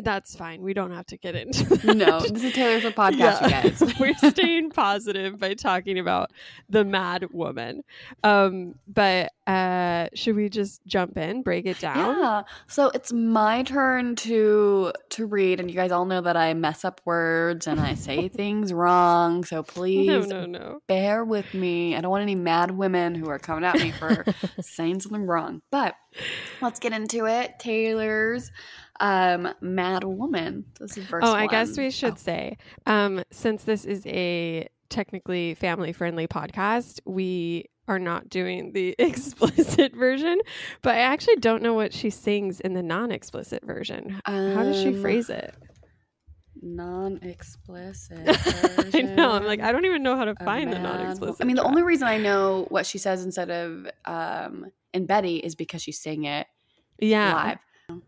that's fine. We don't have to get into that. no, this is Taylor's a podcast, you guys. We're staying positive by talking about the mad woman. Um, but uh, should we just jump in, break it down? Yeah. So it's my turn to to read, and you guys all know that I mess up words and I say things wrong. So please No, no, no. bear with me. I don't want any mad women who are coming at me for saying something wrong. But let's get into it. Taylor's um Mad Woman. This is verse Oh, I guess we should Oh, say, um, since this is a technically family friendly podcast, we are not doing the explicit version, but I actually don't know what she sings in the non explicit version. How does she um, phrase it? Non-explicit. I know. I'm like, I don't even know how to find the non Wo- explicit. I mean, the only reason I know what she says instead of um in Betty is because she sang it yeah. live.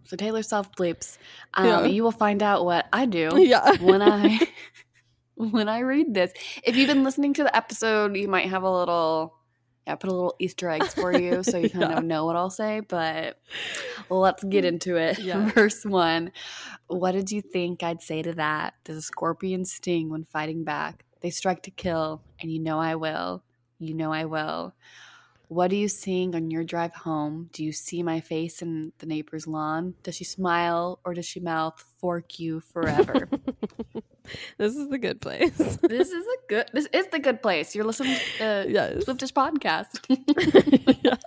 So Taylor self bleeps. Um, Yeah. You will find out what I do Yeah. when I when I read this. If you've been listening to the episode, you might have a little yeah, put a little Easter eggs for you so you kind Yeah. of know what I'll say. But let's get into it. Yeah. Verse one. What did you think I'd say to that? Does a scorpion sting when fighting back? They strike to kill, and you know I will. You know I will. What do you sing on your drive home? Do you see my face in the neighbor's lawn? Does she smile or does she mouth fork you forever? this is the good place. this is a good. This is the good place. You're listening to uh, yes. Swiftish podcast. Yeah.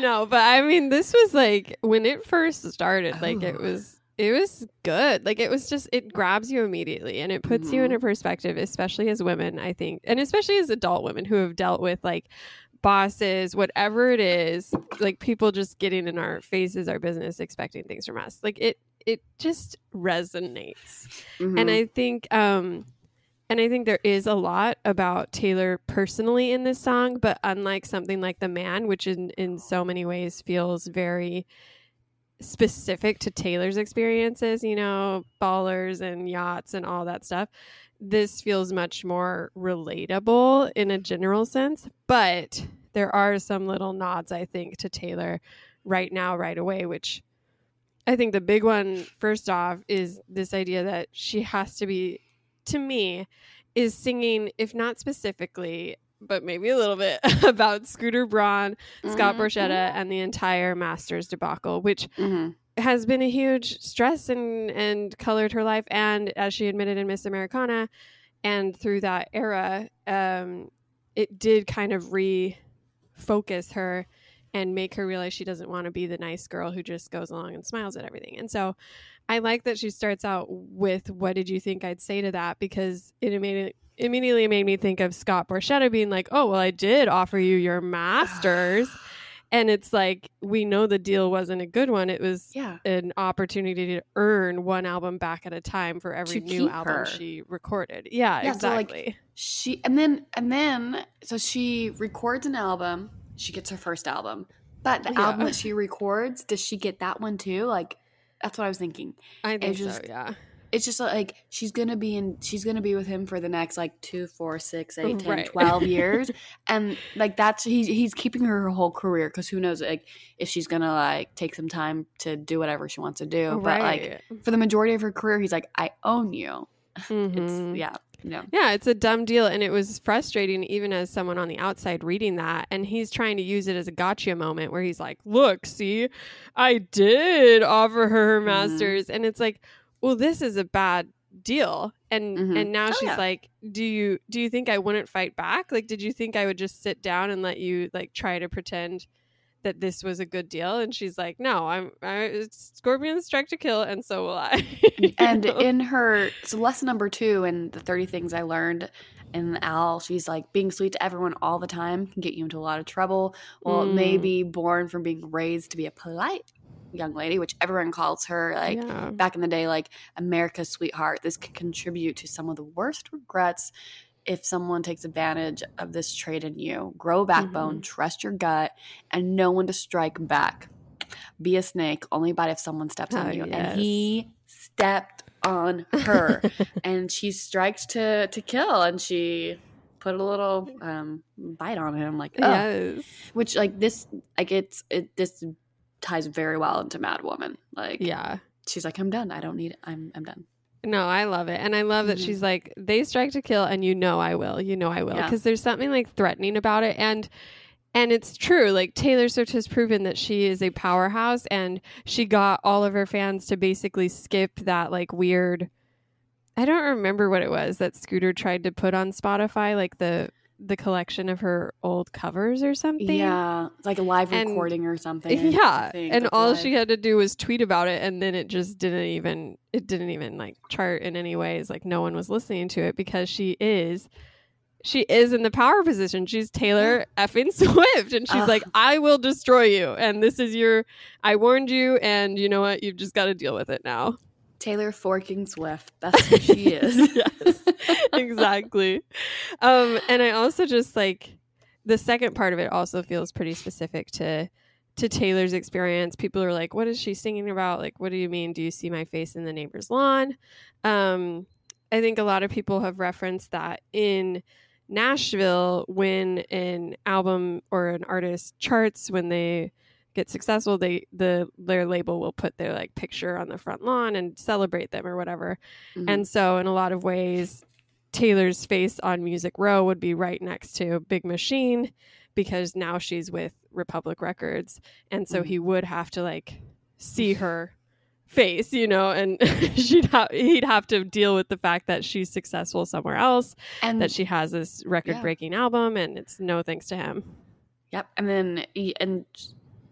No, but I mean, this was like when it first started, like it Oh. was. It was good. Like it was just it grabs you immediately and it puts you in Mm-hmm. a perspective, especially as women, I think. And especially as adult women who have dealt with like bosses, whatever it is, like people just getting in our faces, our business, expecting things from us. Like it it just resonates and Mhm. i think um and i think there is a lot about taylor personally in this song but unlike something like the man which in in so many ways feels very specific to taylor's experiences you know ballers and yachts and all that stuff this feels much more relatable in a general sense but there are some little nods i think to taylor right now right away which I think the big one, first off, is this idea that she has to be, to me, is singing, if not specifically, but maybe a little bit about Scooter Braun, Scott Mhm. Borchetta, and the entire Masters debacle, which Mhm. Has been a huge stress and and colored her life. And as she admitted in Miss Americana, and through that era, um, it did kind of refocus her and make her realize she doesn't want to be the nice girl who just goes along and smiles at everything. And so, I like that she starts out with "What did you think I'd say to that?" because it immediately immediately made me think of Scott Borchetta being like, "Oh, well, I did offer you your masters." And it's like we know the deal wasn't a good one. It was Yeah. an opportunity to earn one album back at a time for every To new album her. she recorded. Yeah, Yeah, so, like, exactly. She and then and then so she records an album. She gets her first album, but the Yeah. album that she records, does she get that one too? Like that's what I was thinking. I think just- so. Yeah. It's just like she's gonna be in. She's gonna be with him for the next like two, four, six, eight, ten, Right. twelve years, and like that's he's he's keeping her her whole career because who knows like if she's gonna like take some time to do whatever she wants to do. But like for the majority of her career, he's like, I own you. Mhm. It's yeah, no. Yeah, it's a dumb deal. And it was frustrating even as someone on the outside reading that. And he's trying to use it as a gotcha moment where he's like, look, see, I did offer her her Mhm. masters. And it's like, well, this is a bad deal and Mhm. and now Oh, she's yeah. like do you do you think i wouldn't fight back like did you think i would just sit down and let you like try to pretend that this was a good deal and she's like no i'm I, scorpions strike to kill and so will i and know? in her so lesson number two in the 30 things i learned in Elle she's like being sweet to everyone all the time can get you into a lot of trouble well it may Mm. be born from being raised to be a polite young lady which everyone calls her like yeah. back in the day like america's sweetheart. This can contribute to some of the worst regrets if someone takes advantage of this trait in you. Grow a backbone trust your gut and know when to strike back. Be a snake only bite if someone steps Oh, on you. Yes. and he stepped on her and she striked to to kill and she put a little um bite on him like oh yes. Which like this like it's it this ties very well into mad woman like yeah she's like i'm done i don't need i'm i'm done No, I love it. And I love that Mhm. she's like, they strike to kill and you know I will. You know I will. Yeah. Because there's something like threatening about it. And and it's true. Like Taylor Swift has proven that she is a powerhouse and she got all of her fans to basically skip that like weird I don't remember what it was that Scooter tried to put on Spotify, like the the collection of her old covers or something. yeah it's like a live And- recording or something Yeah, and all live. she had to do was tweet about it, and then it just didn't even it didn't even like chart in any ways. Like no one was listening to it because she is she is in the power position. She's Taylor effing Swift, and she's Ugh. like, "I will destroy you," and this is your. I warned you, and you know what? You've just got to deal with it now. Taylor forking swift that's who she is yes, exactly. Um, and I also just like the second part of it also feels pretty specific to to Taylor's experience. People are like, "What is she singing about? Like, what do you mean? Do you see my face in the neighbor's lawn?" Um, I think a lot of people have referenced that in Nashville when an album or an artist charts when they get successful they the their label will put their like picture on the front lawn and celebrate them or whatever Mhm. and so, in a lot of ways, Taylor's face on Music Row would be right next to Big Machine because now she's with Republic Records. And so Mhm. he would have to like see her face, you know, and she'd ha- he'd have to deal with the fact that she's successful somewhere else, and that she has this record breaking album, and it's no thanks to him. Yep. And then, and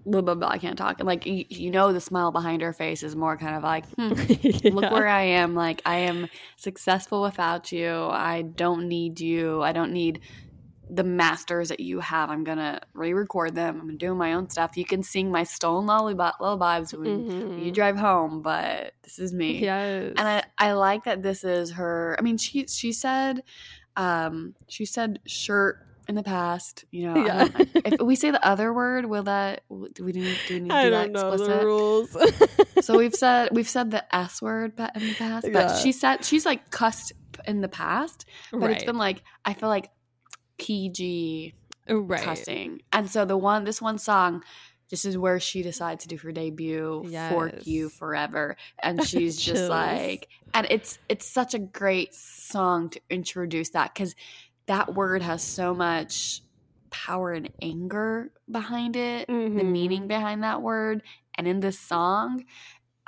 blah, blah, blah, I can't talk. And like, you, you know, the smile behind her face is more kind of like, hmm, look where I am. Like, I am successful without you. I don't need you. I don't need the masters that you have. I'm going to re record them. I'm going to do my own stuff. You can sing my stolen lullaby, lullabies when Mhm. you drive home, but this is me. Yes. And I, I like that this is her. I mean, she she said, um, she said shirt in the past. You know, Yeah. if we say the other word, will that do we need do we need to I do don't that know explicit? the rules. so we've said we've said the S word in the past, but Yeah. she said she's like cussed in the past, but it's been like I feel like PG oh, right. cussing, and so the one this one song. This is where she decides to do her debut, "Fork You Forever," and she's just like, and it's it's such a great song to introduce that because that word has so much power and anger behind it, the Mhm. meaning behind that word, and in this song,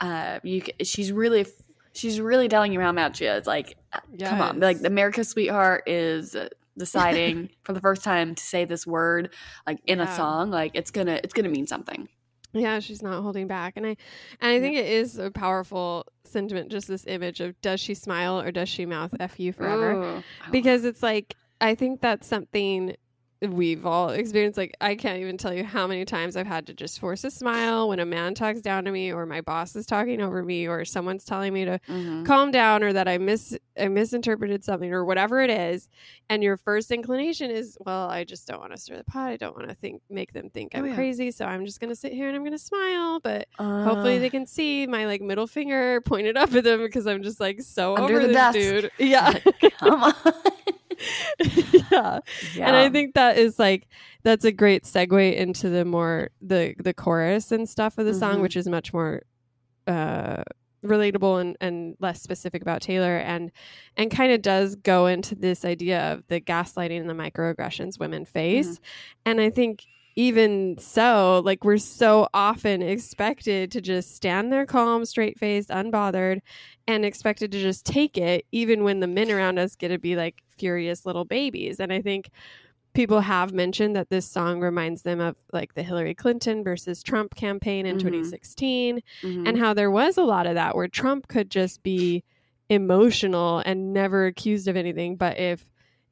uh, you she's really she's really telling you how mad she is. Like, uh, come on, like Yes. America's sweetheart is deciding for the first time to say this word like in a song like it's gonna it's gonna mean something Yeah, she's not holding back. And I and I think it is a powerful sentiment, just this image of does she smile or does she mouth F you forever? Ooh. Because it's like I think that's something we've all experienced. Like I can't even tell you how many times I've had to just force a smile when a man talks down to me or my boss is talking over me or someone's telling me to Mhm. calm down or that I mis I misinterpreted something or whatever it is, and your first inclination is, well, I just don't want to stir the pot. I don't want to think make them think Oh, I'm yeah. crazy, so I'm just gonna sit here and I'm gonna smile. But hopefully Uh, they can see my like middle finger pointed up at them because I'm just like so Under over the this desk. dude. Yeah. come on yeah. And I think that is like that's a great segue into the more the the chorus and stuff of the song, Mhm. which is much more uh relatable and, and less specific about Taylor and and kind of does go into this idea of the gaslighting and the microaggressions women face. And I think even so, like we're so often expected to just stand there calm, straight faced, unbothered, and expected to just take it, even when the men around us get to be like furious little babies. And I think people have mentioned that this song reminds them of like the Hillary Clinton versus Trump campaign in Mhm. 2016 Mhm. and how there was a lot of that where Trump could just be emotional and never accused of anything but if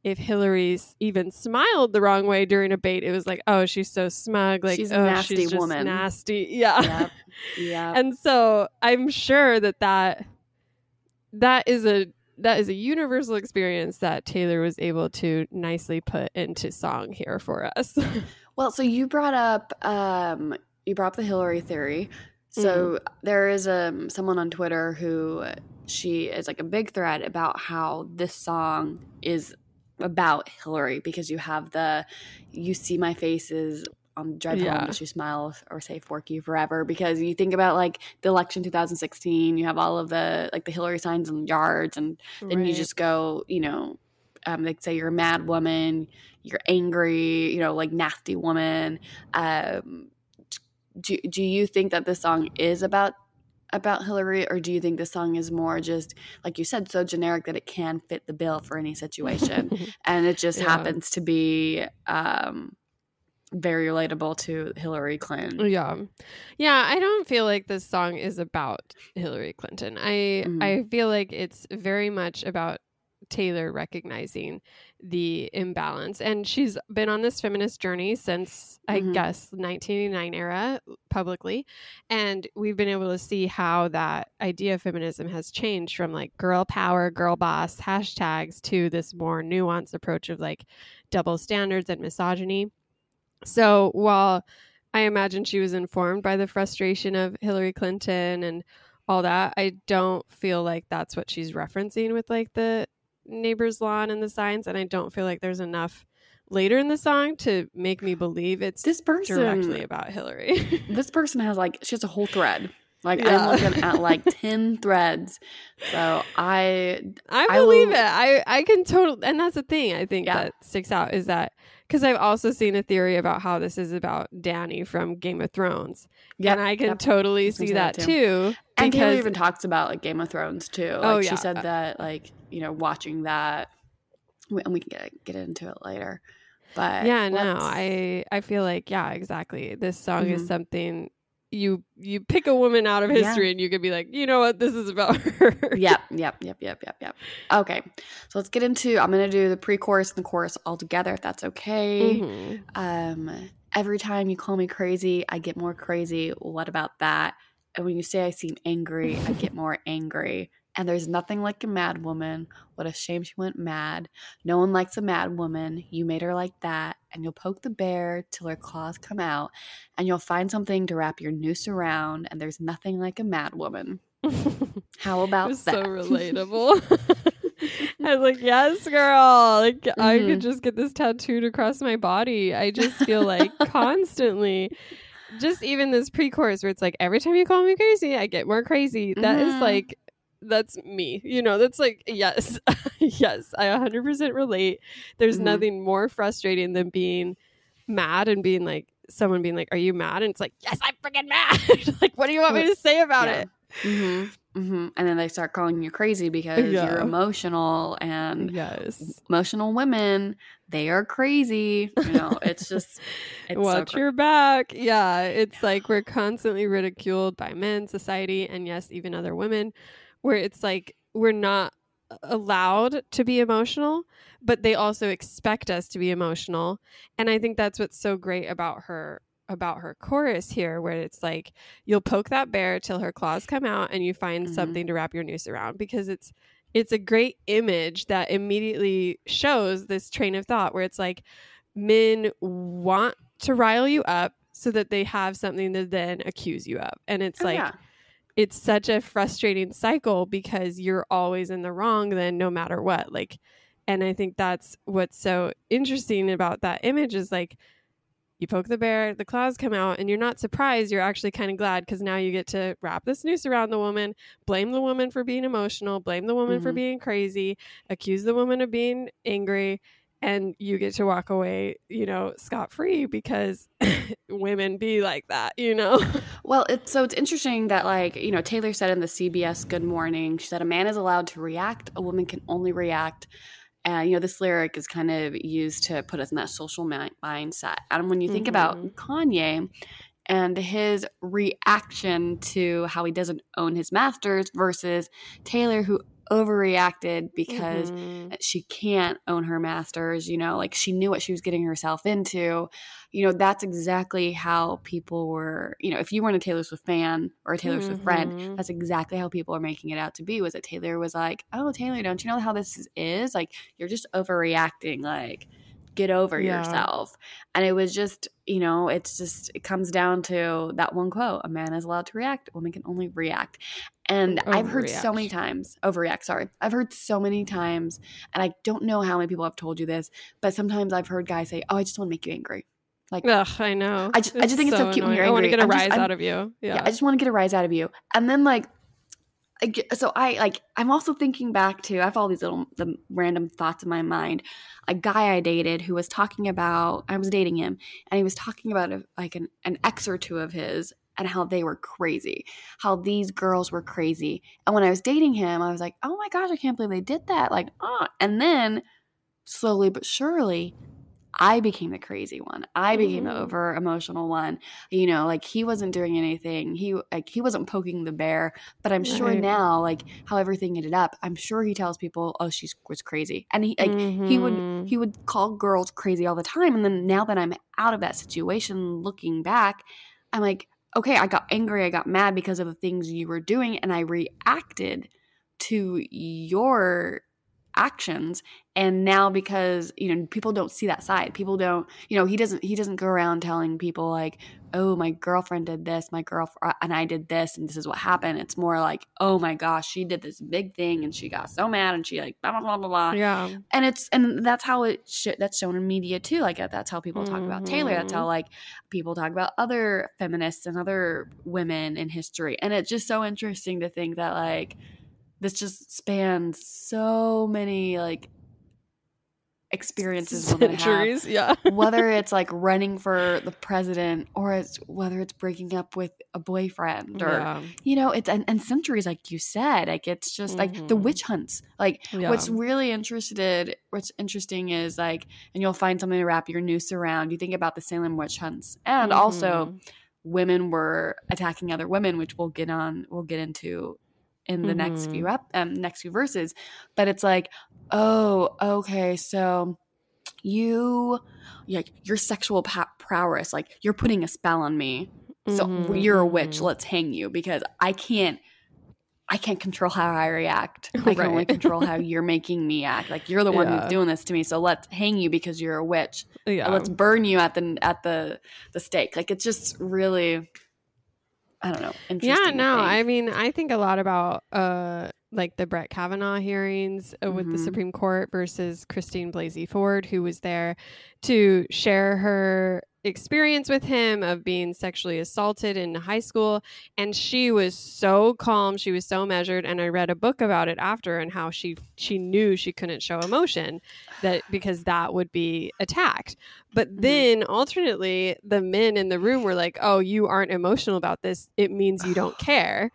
if Hillary's even smiled the wrong way during a debate it was like oh she's so smug like She's a oh nasty she's just woman." nasty yeah Yep. Yeah. and so I'm sure that that that is a that is a universal experience that Taylor was able to nicely put into song here for us. Well, so you brought up um you brought up the Hillary theory. So Mm-hmm. there is um someone on Twitter who she is like a big thread about how this song is about Hillary because you have the you see my faces on drive home Yeah. does she smile or say fork you forever because you think about like the election 2016 you have all of the like the Hillary signs in yards and then you just go, you know, um, they say you're a mad woman, you're angry, you know, like nasty woman. Um, do, do you think that this song is about about Hillary, or do you think the song is more just like you said, so generic that it can fit the bill for any situation, and it just Yeah. happens to be um, very relatable to Hillary Clinton? Yeah. Yeah, I don't feel like this song is about Hillary Clinton. I Mhm. I feel like it's very much about Taylor recognizing the imbalance. And she's been on this feminist journey since I Mhm. guess 1989 era publicly. And we've been able to see how that idea of feminism has changed from like girl power, girl boss hashtags to this more nuanced approach of like double standards and misogyny. So while I imagine she was informed by the frustration of Hillary Clinton and all that, I don't feel like that's what she's referencing with like the neighbor's lawn and the signs. And I don't feel like there's enough later in the song to make me believe it's This person, directly about Hillary. this person has like she has a whole thread. Like Yeah. I'm looking at like ten threads. So I I I believe will- it. I I can totally, and that's the thing I think Yeah. that sticks out is that because I've also seen a theory about how this is about Danny from Game of Thrones, Yep, and I can yep. totally see that that too. And Taylor even talks about like Game of Thrones too. Oh, like Oh, she said that like you know watching that, and we can get get into it later. But yeah no i i feel like yeah exactly this song is Mhm. something you you pick a woman out of Yeah. history and you could be like you know what this is about her Yep, yep, yep, yep, yep, yep. Okay, so let's get into. I'm gonna do the pre-chorus and the chorus all together, if that's okay. Mhm. Um, every time you call me crazy, I get more crazy. What about that? And when you say I seem angry, I get more angry. And there's nothing like a mad woman. What a shame she went mad. No one likes a mad woman. You made her like that. And you'll poke the bear till her claws come out. And you'll find something to wrap your noose around. And there's nothing like a mad woman. How about that? so relatable i was like yes girl like i Mhm. could just get this tattooed across my body i just feel like constantly just even this pre-chorus where it's like every time you call me crazy i get more crazy. That is Mhm. like that's me you know? That's like yes yes i 100% relate. There's Mhm. nothing more frustrating than being mad and being like someone being like are you mad? And it's like yes i'm freaking mad. Like what do you want me to say about Yeah. it? Hmm hmm And then they start calling you crazy because Yeah. you're emotional and yes. emotional women, they are crazy. You know, it's just it's so Watch your back. Yeah, it's like we're constantly ridiculed by men, society, and yes, even other women, where it's like we're not allowed to be emotional, but they also expect us to be emotional. And I think that's what's so great about her about her chorus here where it's like you'll poke that bear till her claws come out and you find Mhm. something to wrap your noose around because it's it's a great image that immediately shows this train of thought where it's like men want to rile you up so that they have something to then accuse you of. And it's Oh, like yeah. it's such a frustrating cycle because you're always in the wrong then no matter what. Like and I think that's what's so interesting about that image is like you poke the bear, the claws come out, and you're not surprised. You're actually kind of glad because now you get to wrap this noose around the woman, blame the woman for being emotional, blame the woman for Mhm. being crazy, accuse the woman of being angry, and you get to walk away, you know, scot free because women be like that, you know? Well, it's so it's interesting that like, you know, Taylor said in the CBS Good Morning, she said a man is allowed to react, a woman can only react. And you know, this lyric is kind of used to put us in that social mi- mindset. And when you think about Mhm. Kanye and his reaction to how he doesn't own his masters versus Taylor who overreacted because Mhm. she can't own her masters you know like she knew what she was getting herself into you know that's exactly how people were you know if you weren't a taylor swift fan or a taylor swift friend Mhm. that's exactly how people are making it out to be was that taylor was like oh taylor don't you know how this is, is? like you're just overreacting like get over Yeah. yourself and it was just you know it's just it comes down to that one quote a man is allowed to react a woman can only react and i've heard so many times overreact sorry i've heard so many times and i don't know how many people have told you this but sometimes i've heard guys say oh i just want to make you angry like Ugh, I know. I just- I just think it's so cute when annoying. you're I want to get a I'm rise I'm- out of you. yeah. Yeah. I just want to get a rise out of you. And then like so I like I'm also thinking back to I have all these little the random thoughts in my mind. A guy I dated who was talking about I was dating him and he was talking about a, like an, an ex or two of his and how they were crazy. How these girls were crazy. And when I was dating him, I was like, "Oh my gosh, I can't believe they did that." Like, "Oh." And then slowly but surely I became the crazy one. I became the Mhm. over emotional one. You know, like he wasn't doing anything. He like he wasn't poking the bear. But I'm sure Right. now, like how everything ended up, I'm sure he tells people, "Oh, she was crazy," and he like he would Mhm. he would call girls crazy all the time. And then now that I'm out of that situation, looking back, I'm like, okay, I got angry, I got mad because of the things you were doing, and I reacted to your actions and now because you know people don't see that side people don't you know he doesn't he doesn't go around telling people like oh my girlfriend did this my girlfriend uh, and i did this and this is what happened. It's more like oh my gosh she did this big thing and she got so mad and she like blah blah blah blah blah. Yeah. and it's and that's how it sh- that's shown in media too like uh, that's how people talk about taylor that's how mm-hmm. like people talk about other feminists and other women in history and it's just so interesting to think that like this just spans so many like experiences Centuries. Yeah. whether it's like running for the president or it's whether it's breaking up with a boyfriend or yeah. you know it's and, and centuries like you said like it's just like the Mhm. witch hunts like Yeah. what's really interested what's interesting is like and you'll find something to wrap your noose around you think about the salem witch hunts and also Mhm. women were attacking other women which we'll get on we'll get into in the next few Mm-hmm. up um, next few verses but it's like oh okay so you like your sexual pa- prowess like you're putting a spell on me so Mhm, you're a witch mhm. let's hang you because i can't i can't control how i react i can only control how you're making me act like you're the one Yeah. who's doing this to me so let's hang you because you're a witch Yeah. let's burn you at the at the the stake like it's just really i don't know interesting yeah no think. i mean i think a lot about uh like the brett kavanaugh hearings uh, with the Mhm. supreme court versus christine blasey ford who was there to share her experience with him of being sexually assaulted in high school and she was so calm she was so measured and i read a book about it after and how she she knew she couldn't show emotion that because that would be attacked. But Mhm. then alternately the men in the room were like oh you aren't emotional about this. It means you don't care.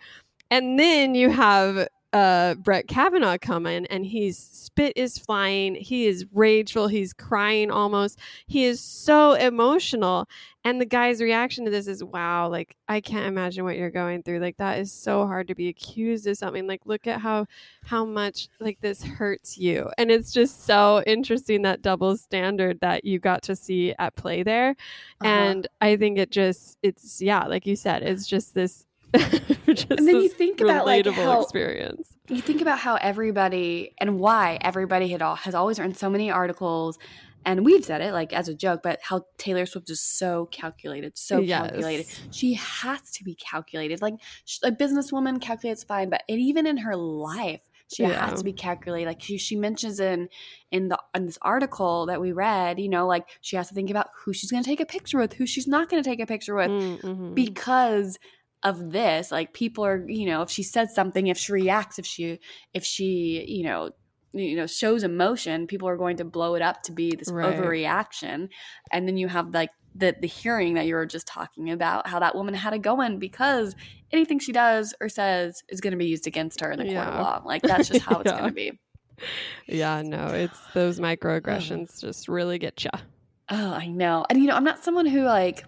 And then you have uh, Brett Kavanaugh come in and he's spit is flying. He is rageful. He's crying almost. He is so emotional. And the guy's reaction to this is, wow, like, I can't imagine what you're going through. Like, that is so hard to be accused of something. Like, look at how, how much, like, this hurts you. And it's just so interesting that double standard that you got to see at play there. Uh-huh. And I think it just, it's, yeah, like you said, it's just this. And then you think about, like, relatable how- experience. you think about how everybody and why everybody had all has always written so many articles and we've said it like as a joke but how taylor swift is so calculated so Yes. calculated she has to be calculated like sh- a businesswoman calculates fine but it, even in her life she Yeah. has to be calculated like she, she mentions in in the in this article that we read you know like she has to think about who she's going to take a picture with who she's not going to take a picture with Mm, mhm. because of this like people are you know if she says something if she reacts if she if she you know you know shows emotion people are going to blow it up to be this Right. overreaction. And then you have like the the hearing that you were just talking about how that woman had it going because anything she does or says is going to be used against her in the court of law. Like that's just how it's going to be. Yeah, no, it's those microaggressions just really get you. oh i know. And you know i'm not someone who like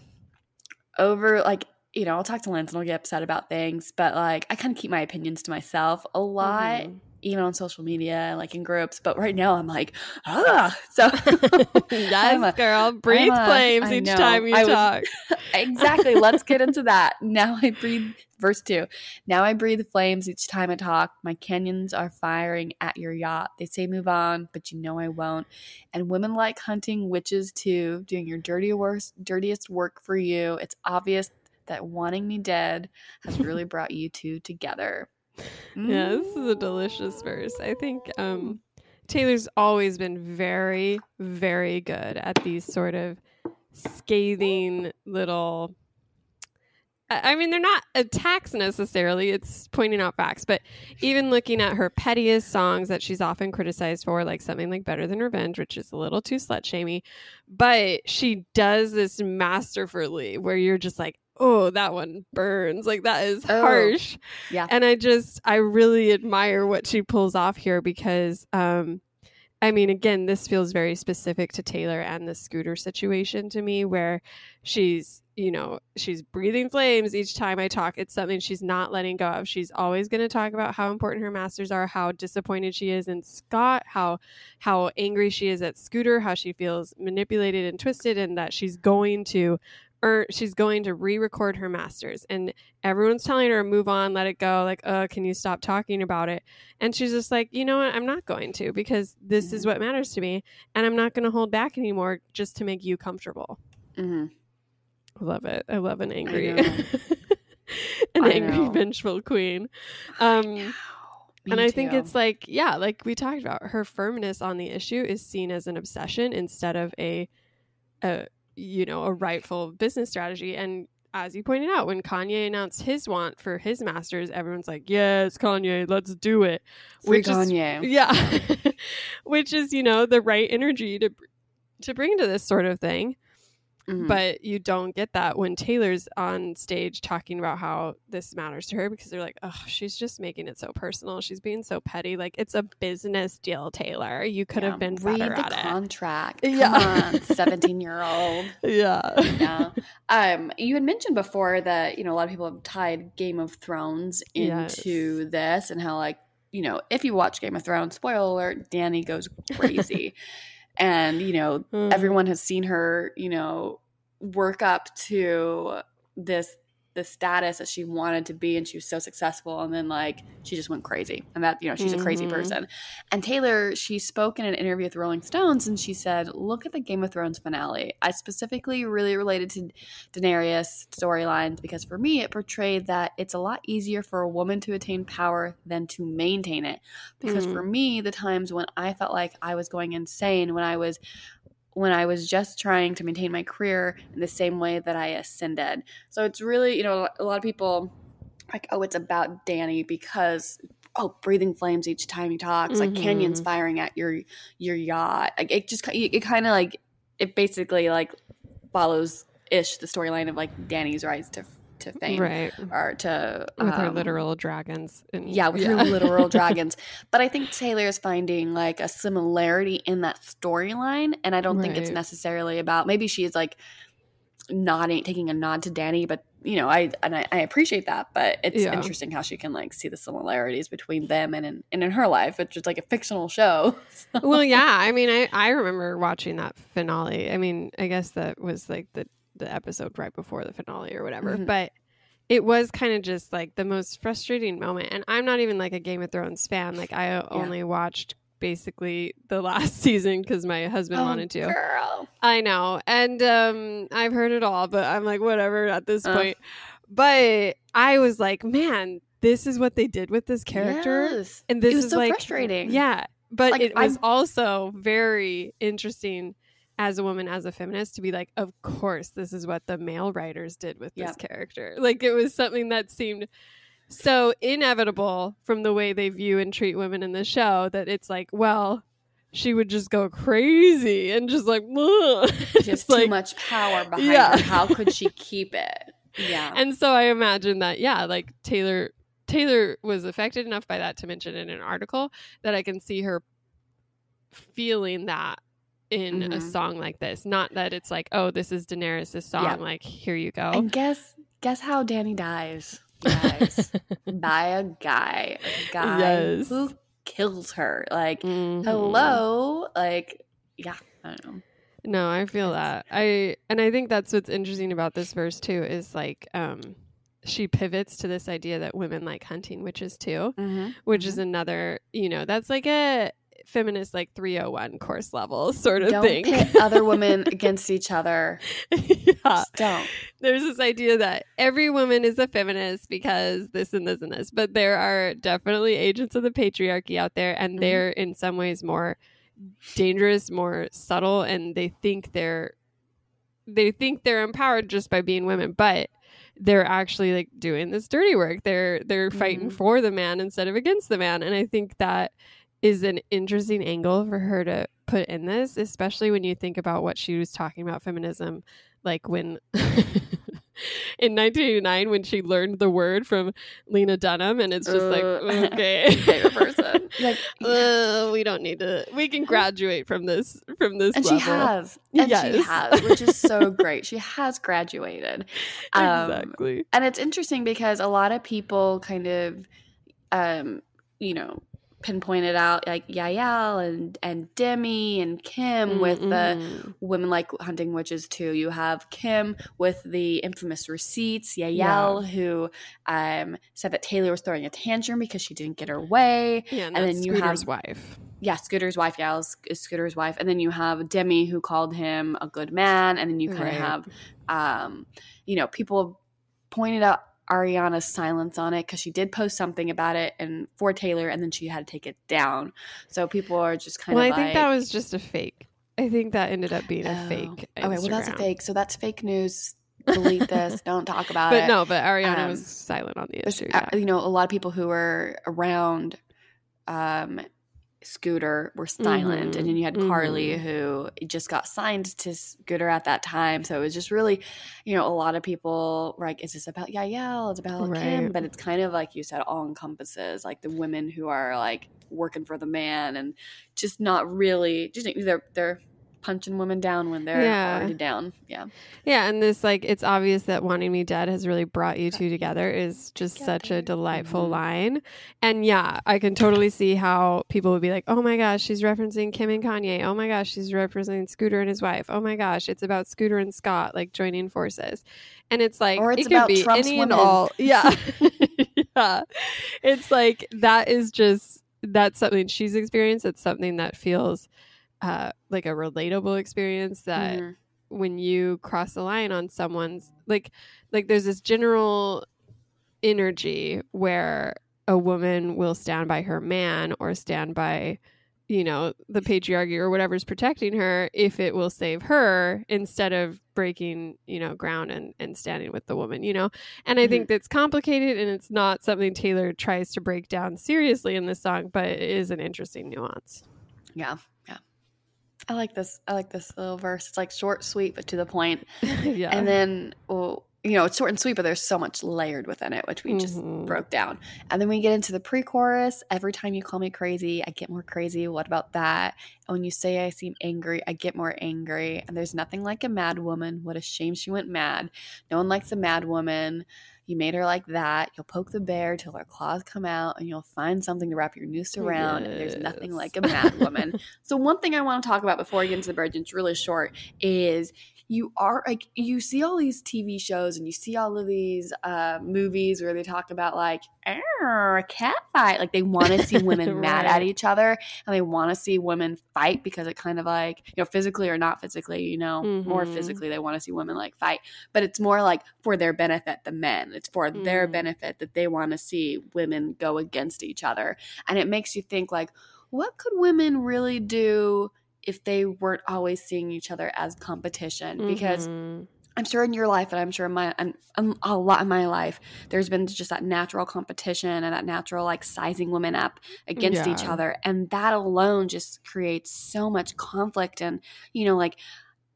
over like you know i'll talk to lance and i'll get upset about things but like i kind of keep my opinions to myself a lot Mm-hmm. even on social media like in groups but right now i'm like ah so yes, a- girl. Breathe I'm flames each know. time you I was- talk. exactly. Let's get into that. Now I breathe, verse two. Now I breathe flames each time I talk. My canyons are firing at your yacht. They say move on, but you know I won't. And women like hunting witches too, doing your dirty worst, dirtiest work for you. It's obvious that wanting me dead has really brought you two together. Yeah, this is a delicious verse. I think um, Taylor's always been very, very good at these sort of scathing little. I I mean, they're not attacks necessarily. It's pointing out facts. But even looking at her pettiest songs that she's often criticized for, like something like Better Than Revenge, which is a little too slut shamey, but she does this masterfully where you're just like, oh, that one burns. Like, that is Oh. harsh. Yeah. And I just, I really admire what she pulls off here because, um, I mean, again, this feels very specific to Taylor and the scooter situation to me, where she's, you know, she's breathing flames each time I talk. It's something she's not letting go of. She's always going to talk about how important her masters are, how disappointed she is in Scott, how how angry she is at Scooter, how she feels manipulated and twisted, and that she's going to earn, she's going to re-record her masters, and everyone's telling her move on, let it go, like, uh, can you stop talking about it? And she's just like, you know what, I'm not going to because this is what matters to me, and I'm not going to hold back anymore just to make you comfortable. mm-hmm. I love it. I love an angry, an I angry, know. vengeful queen. Um, Me and I think too. it's like, yeah, like we talked about, her firmness on the issue is seen as an obsession instead of a, a you know, a rightful business strategy. And as you pointed out, when Kanye announced his want for his masters, everyone's like, "Yes, Kanye, let's do it." Free which is- Kanye. yeah, which is you know the right energy to to bring to this sort of thing Mhm. but you don't get that when Taylor's on stage talking about how this matters to her because they're like, oh, she's just making it so personal. She's being so petty. Like it's a business deal, Taylor. You could Yeah, have been read the contract. Come Yeah. seventeen year old. Yeah. Yeah. Um, you had mentioned before that you know a lot of people have tied Game of Thrones into this, and how like you know if you watch Game of Thrones, spoiler alert, Danny goes crazy, and you know Mm. everyone has seen her, you know, work up to this the status that she wanted to be and she was so successful and then like she just went crazy and that you know she's a crazy Mhm. person and taylor she spoke in an interview with rolling stones and she said look at the game of thrones finale i specifically really related to daenerys storylines because for me it portrayed that it's a lot easier for a woman to attain power than to maintain it because Mhm. for me the times when i felt like i was going insane when i was when I was just trying to maintain my career in the same way that I ascended. So it's really, you know, a lot of people like, oh, it's about Danny because oh, breathing flames each time he talks, like mm-hmm. canyons firing at your your yacht. Like it just it, it kind of like it basically like follows ish the storyline of like Danny's rise to to fame Right. or to With her um, literal dragons. And, yeah, with her literal dragons. But I think Taylor is finding like a similarity in that storyline, and I don't think it's necessarily about. Maybe she is like nodding, taking a nod to Danny, but you know, I and I, I appreciate that. But it's Yeah. interesting how she can like see the similarities between them and in and in her life, which is like a fictional show. well, yeah. I mean, I, I remember watching that finale. I mean, I guess that was like the, the episode right before the finale or whatever. Mhm. But it was kind of just like the most frustrating moment. And I'm not even like a Game of Thrones fan. Like, I only watched basically the last season because my husband wanted to. Oh, girl. I know. And um I've heard it all, but I'm like whatever at this Uh. point. But I was like, man, this is what they did with this character. Yes. And this it was is so like frustrating. Yeah. But Like, it was I'm- also very interesting as a woman, as a feminist, to be like, of course, this is what the male writers did with this Yeah. character. Like it was something that seemed so inevitable from the way they view and treat women in the show that it's like, well, she would just go crazy and just like, It's too like- much power behind Yeah. her. How could she keep it? Yeah. And so I imagine that, yeah, like Taylor Taylor was affected enough by that to mention in an article that I can see her feeling that in a Mhm. song like this. Not that it's like, oh, this is Daenerys' song, Yeah. like here you go. And guess guess how Danny dies, guys? By a guy, a guy Yes. who kills her. Like, Mhm. hello, like, yeah, I don't know. No, I feel that. I and I think that's what's interesting about this verse too is like um she pivots to this idea that women like hunting witches too, Mm-hmm. which is another, you know, that's like a feminist like 301 course level sort of Don't thing. pit other women against each other. yeah. Just don't. There's this idea that every woman is a feminist because this and this and this, but there are definitely agents of the patriarchy out there and Mhm. they're in some ways more dangerous, more subtle and they think they're they think they're empowered just by being women, but they're actually like doing this dirty work. They're they're fighting Mhm. for the man instead of against the man. And I think that is an interesting angle for her to put in this, especially when you think about what she was talking about feminism, like when in 1989 when she learned the word from Lena Dunham, and it's just like Uh, okay, favorite person. Like, Uh, we don't need to. We can graduate from this from this and level. she has. And she has, which is so great. She has graduated. Um, exactly. and it's interesting because a lot of people kind of um you know pinpointed out like Yael and and Demi and Kim with the women like hunting witches too. You have Kim with the infamous receipts, Yael Yeah. who um said that Taylor was throwing a tantrum because she didn't get her way. yeah, and, and then you have Scooter's have- wife. Yeah, Scooter's wife, Yael is, Scooter's wife. And then you have Demi who called him a good man. And then you kind Right. of have um, you know, people pointed out Ariana's silence on it because she did post something about it and for Taylor, and then she had to take it down. So people are just kind of Well, I of think like, that was just a fake. I think that ended up being a Oh. fake. Okay, well that's a fake. So that's fake news. Delete this. Don't talk about But it. But no, but Ariana Um, was silent on the issue. Yeah. you know, a lot of people who were around um, Scooter were silent, Mhm. and then you had Carly Mhm. who just got signed to Scooter at that time. So it was just really, you know, a lot of people were like, "Is this about Yael? It's about Kim?" But it's kind of like you said, all encompasses like the women who are like working for the man and just not really just they're they're punching women down when they're Yeah. already down. Yeah, Yeah, and this like it's obvious that wanting me dead has really brought you two together is just such a Together. delightful Mhm. line. And yeah, I can totally see how people would be like, "Oh my gosh, she's referencing Kim and Kanye. Oh my gosh, she's referencing Scooter and his wife. Oh my gosh, it's about Scooter and Scott like joining forces." And it's like Or it's it could about be Trump's any and all. Yeah. yeah. It's like that is just that's something she's experienced. It's something that feels uh, like a relatable experience that Mhm. when you cross the line on someone's like like there's this general energy where a woman will stand by her man or stand by you know the patriarchy or whatever's protecting her if it will save her instead of breaking you know ground and, and standing with the woman you know and i think that's complicated and it's not something taylor tries to break down seriously in this song but it is an interesting nuance yeah, yeah. I like this. I like this little verse. It's like short, sweet, but to the point. yeah And then, well, you know, it's short and sweet, but there's so much layered within it, which we just Mhm. broke down. And then we get into the pre-chorus. Every time you call me crazy, I get more crazy. What about that? And when you say I seem angry, I get more angry. And there's nothing like a mad woman. What a shame she went mad. No one likes a mad woman. You made her like that. You'll poke the bear till her claws come out, and you'll find something to wrap your noose oh, around. And there's nothing like a mad woman. so one thing I want to talk about before we get into the bridge, and it's really short, is you are like you see all these TV shows and you see all of these uh, movies where they talk about like "Arr, a cat fight. Like they want to see women mad at each other and they want to see women fight because it kind of like you know physically or not physically, you know, more Mhm. physically they want to see women like fight, but it's more like for their benefit. The men, it's for their Mm. benefit that they want to see women go against each other, and it makes you think like, what could women really do? If they weren't always seeing each other as competition because Mhm. I'm sure in your life, and I'm sure in my, and a lot in my life, there's been just that natural competition and that natural like sizing women up against each other, and that alone just creates so much conflict. And you know, like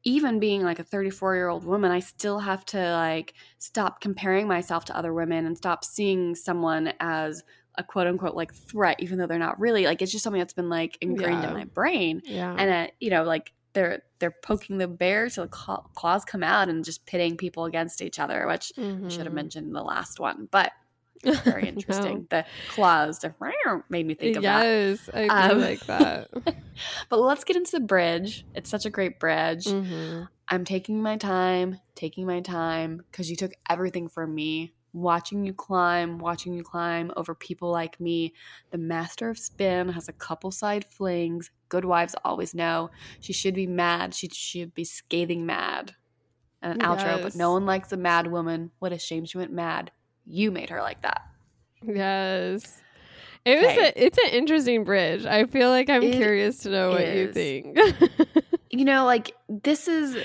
even being like a 34 year old woman, I still have to like stop comparing myself to other women and stop seeing someone as a quote unquote like threat, even though they're not really. Like it's just something that's been like ingrained in my brain Yeah. and uh, you know like they're they're poking the bear till the claws come out and just pitting people against each other which i should have Mhm. mentioned in the last one but very interesting the claws the made me think of that yes, I Um, like that. but let's get into the bridge it's such a great bridge Mhm. i'm taking my time taking my time because you took everything from me watching you climb watching you climb over people like me. The master of spin has a couple side flings. Good wives always know. She should be mad. She should be scathing mad. And an outro but no one likes a mad woman. What a shame she went mad. You made her like that. Yes. It was a, it's an interesting bridge. I feel like I'm It curious to know what you think. you know like this is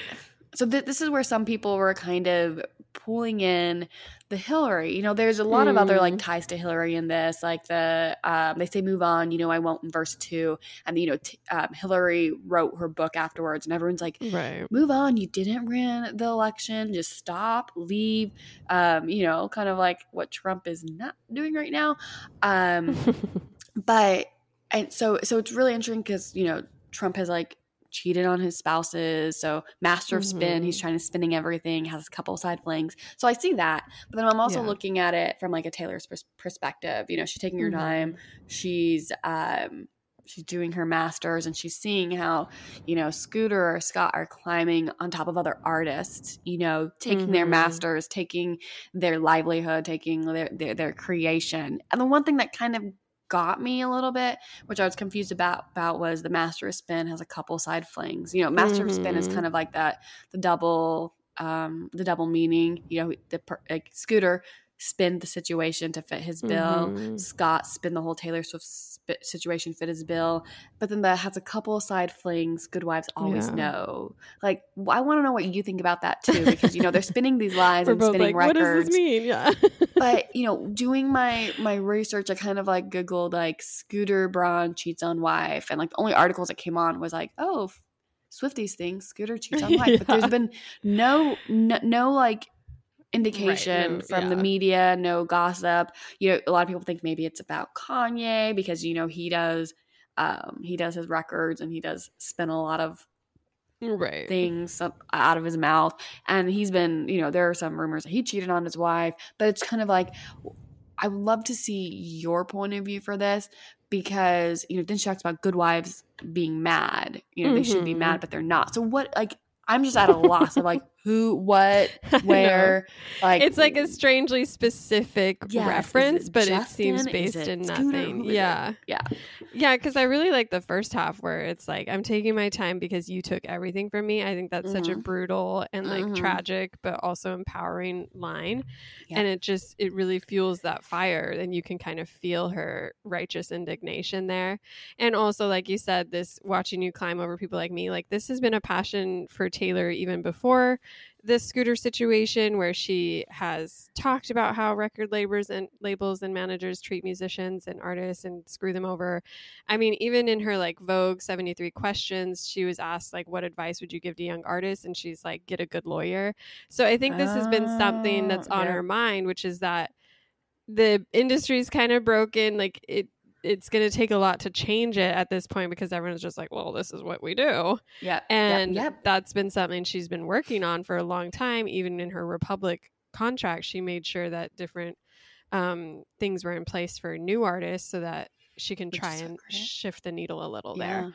so th- this is where some people were kind of pulling in the hillary you know there's a lot of other like Mm. ties to hillary in this like the um, they say move on you know i won't in verse two and you know t- um, hillary wrote her book afterwards and everyone's like right. move on you didn't win the election just stop leave um, you know kind of like what trump is not doing right now um, but and so so it's really interesting because you know Trump has like cheated on his spouses, so master of spin. Mhm. He's trying to spinning everything. Has a couple side flings. So I see that, but then I'm also Yeah. looking at it from like a Taylor's pers- perspective. You know, she's taking her Mhm. time. She's um she's doing her masters and she's seeing how you know scooter or scott are climbing on top of other artists you know taking their Mhm. masters taking their livelihood taking their, their their creation and the one thing that kind of got me a little bit which i was confused about about was the master of spin has a couple side flings you know master of spin is Mhm. kind of like that the double um the double meaning you know the per- like scooter spin the situation to fit his bill Mhm. Scott spin the whole Taylor Swift sp- situation fit his bill, but then that has a couple side flings. Good wives always Yeah. know. Like I want to know what you think about that too, because you know they're spinning these lies and spinning like, what does this mean? Yeah. but you know, doing my my research, I kind of like googled like Scooter Braun cheats on wife, and like the only articles that came on was like, oh. Swifties thing, Scooter cheats on wife, but there's been no, no, no like indication no, from the media, no gossip. You know, a lot of people think maybe it's about Kanye because you know he does um he does his records and he does spin a lot of right. things out of his mouth and he's been, you know, there are some rumors that he cheated on his wife, but it's kind of like I would love to see your point of view for this because, you know, then she talks about good wives being mad. You know, they should be Mhm. mad, but they're not. So what like I'm just at a loss of like who, what, where, like it's like a strangely specific reference, but it seems based it in nothing. Yeah. Yeah. Yeah, because I really like the first half where it's like, I'm taking my time because you took everything from me. I think that's such a Mhm. brutal and like Mhm. tragic, but also empowering line. Yeah. And it just, it really fuels that fire. And you can kind of feel her righteous indignation there. And also, like you said, this watching you climb over people like me, like this has been a passion for Taylor even before this scooter situation where she has talked about how record labels and labels and managers treat musicians and artists and screw them over. I mean, even in her like Vogue 73 questions, she was asked like what advice would you give to young artists and she's like get a good lawyer. So I think this has been something that's Oh, on yeah. her mind, which is that the industry's kind of broken like it it's going to take a lot to change it at this point because everyone's just like, well, this is what we do. Yeah. And yep. that's been something she's been working on for a long time. Even in her Republic contract, she made sure that different um, things were in place for new artists so that she can Which try and great. shift the needle a little yeah. there.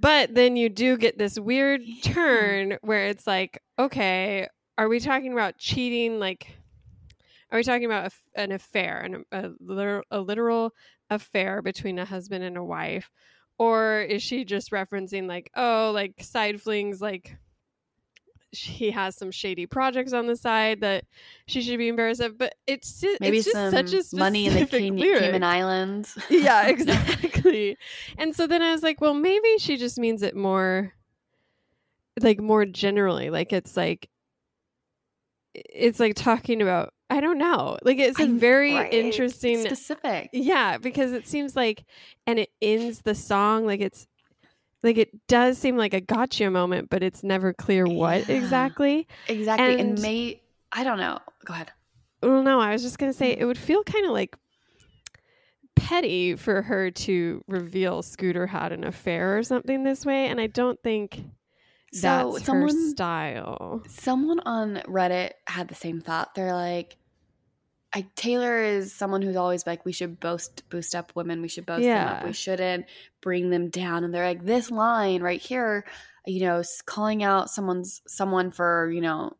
But then you do get this weird Yeah. turn where it's like, okay, are we talking about cheating? Like, are we talking about an affair, an, a, a literal affair between a husband and a wife? Or is she just referencing, like, oh, like side flings, like she has some shady projects on the side that she should be embarrassed of? But it's Maybe it's just some such a money in the Cayman Islands. yeah, exactly. and so then I was like, well, maybe she just means it more like more generally. Like it's like it's like talking about I don't know. Like it's a I'm- very right. interesting specific. Yeah, because it seems like and it ends the song like it's like it does seem like a gotcha moment, but it's never clear what Yeah. exactly. Exactly. And, And- may I don't know. Go ahead. Well, no, I was just gonna say mm-hmm. it would feel kind of like petty for her to reveal Scooter had an affair or something this way, and I don't think So that's her someone style. someone on Reddit had the same thought. They're like, I, Taylor is someone who's always like, we should boost boost up women. We should boast them up. We shouldn't bring them down. And they're like, this line right here, you know, calling out someone's someone for you know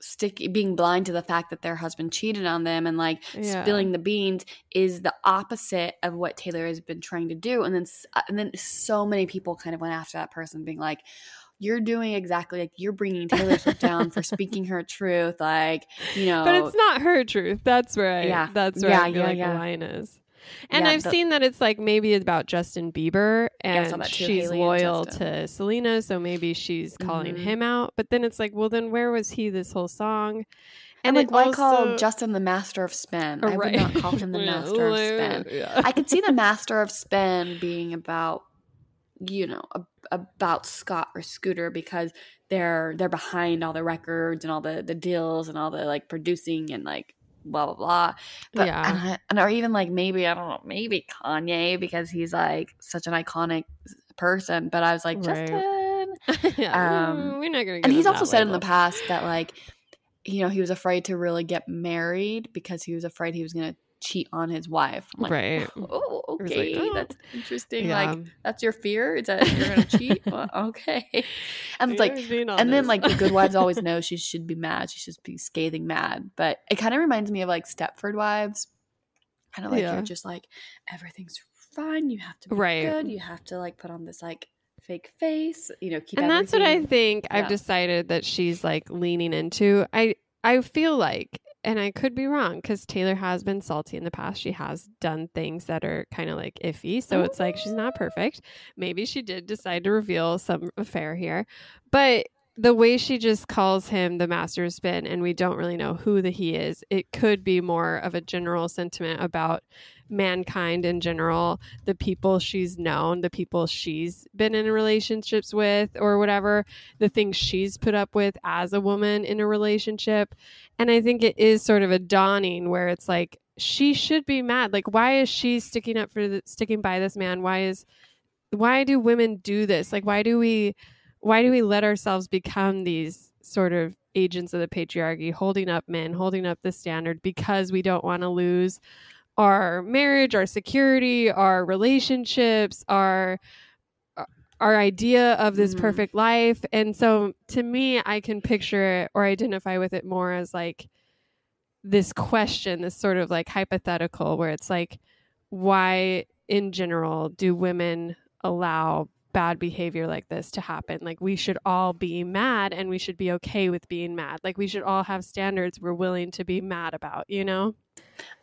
stick being blind to the fact that their husband cheated on them and like Yeah. spilling the beans is the opposite of what Taylor has been trying to do. And then uh, and then so many people kind of went after that person, being like, "You're doing exactly like you're bringing Taylor Swift down for speaking her truth." Like you know, But it's not her truth. That's where I Yeah. that's where Yeah, I feel yeah, like yeah. the line is. And Yeah, I've the- seen that it's like maybe it's about Justin Bieber and that too, she's Hailey and loyal to Selena, so maybe she's calling Mhm. him out. But then it's like, well then where was he this whole song? and it like why call Justin the master of spin? Oh, I would not call him the master of spin. yeah. I could see the master of spin being about you know a, about Scott or Scooter because they're they're behind all the records and all the the deals and all the like producing and like blah blah blah. But Yeah. and, I, and or even like maybe I don't know maybe Kanye because he's like such an iconic person. But I was like Right. Justin, yeah, Um, mm, we're not gonna. And he's also said in the past that like you know he was afraid to really get married because he was afraid he was gonna cheat on his wife. Like, Right. Oh, was like, okay, "Oh." that's interesting. Yeah. Like that's your fear is that you're gonna cheat? Well, okay, and it's like. He was being And then, like the good wives always know she should be mad. She should be scathing mad. But it kind of reminds me of like Stepford Wives. Kind of like Yeah. you're just like everything's fine. You have to be Right. good. You have to like put on this like fake face. You know, keep. and that's what I think I've decided that she's like leaning into. I I feel like, and I could be wrong because Taylor has been salty in the past. She has done things that are kind of like iffy. So it's like she's not perfect. Maybe she did decide to reveal some affair here, but the way she just calls him the master of spin and we don't really know who the he is it could be more of a general sentiment about mankind in general the people she's known the people she's been in relationships with or whatever the things she's put up with as a woman in a relationship. And i think it is sort of a dawning where it's like she should be mad. Like why is she sticking up for the, sticking by this man? Why is why do women do this? Like why do we why do we let ourselves become these sort of agents of the patriarchy holding up men holding up the standard because we don't want to lose our marriage our security our relationships our our idea of this Mhm. perfect life and so to me i can picture it or identify with it more as like this question this sort of like hypothetical where it's like why in general do women allow bad behavior like this to happen like we should all be mad and we should be okay with being mad like we should all have standards we're willing to be mad about you know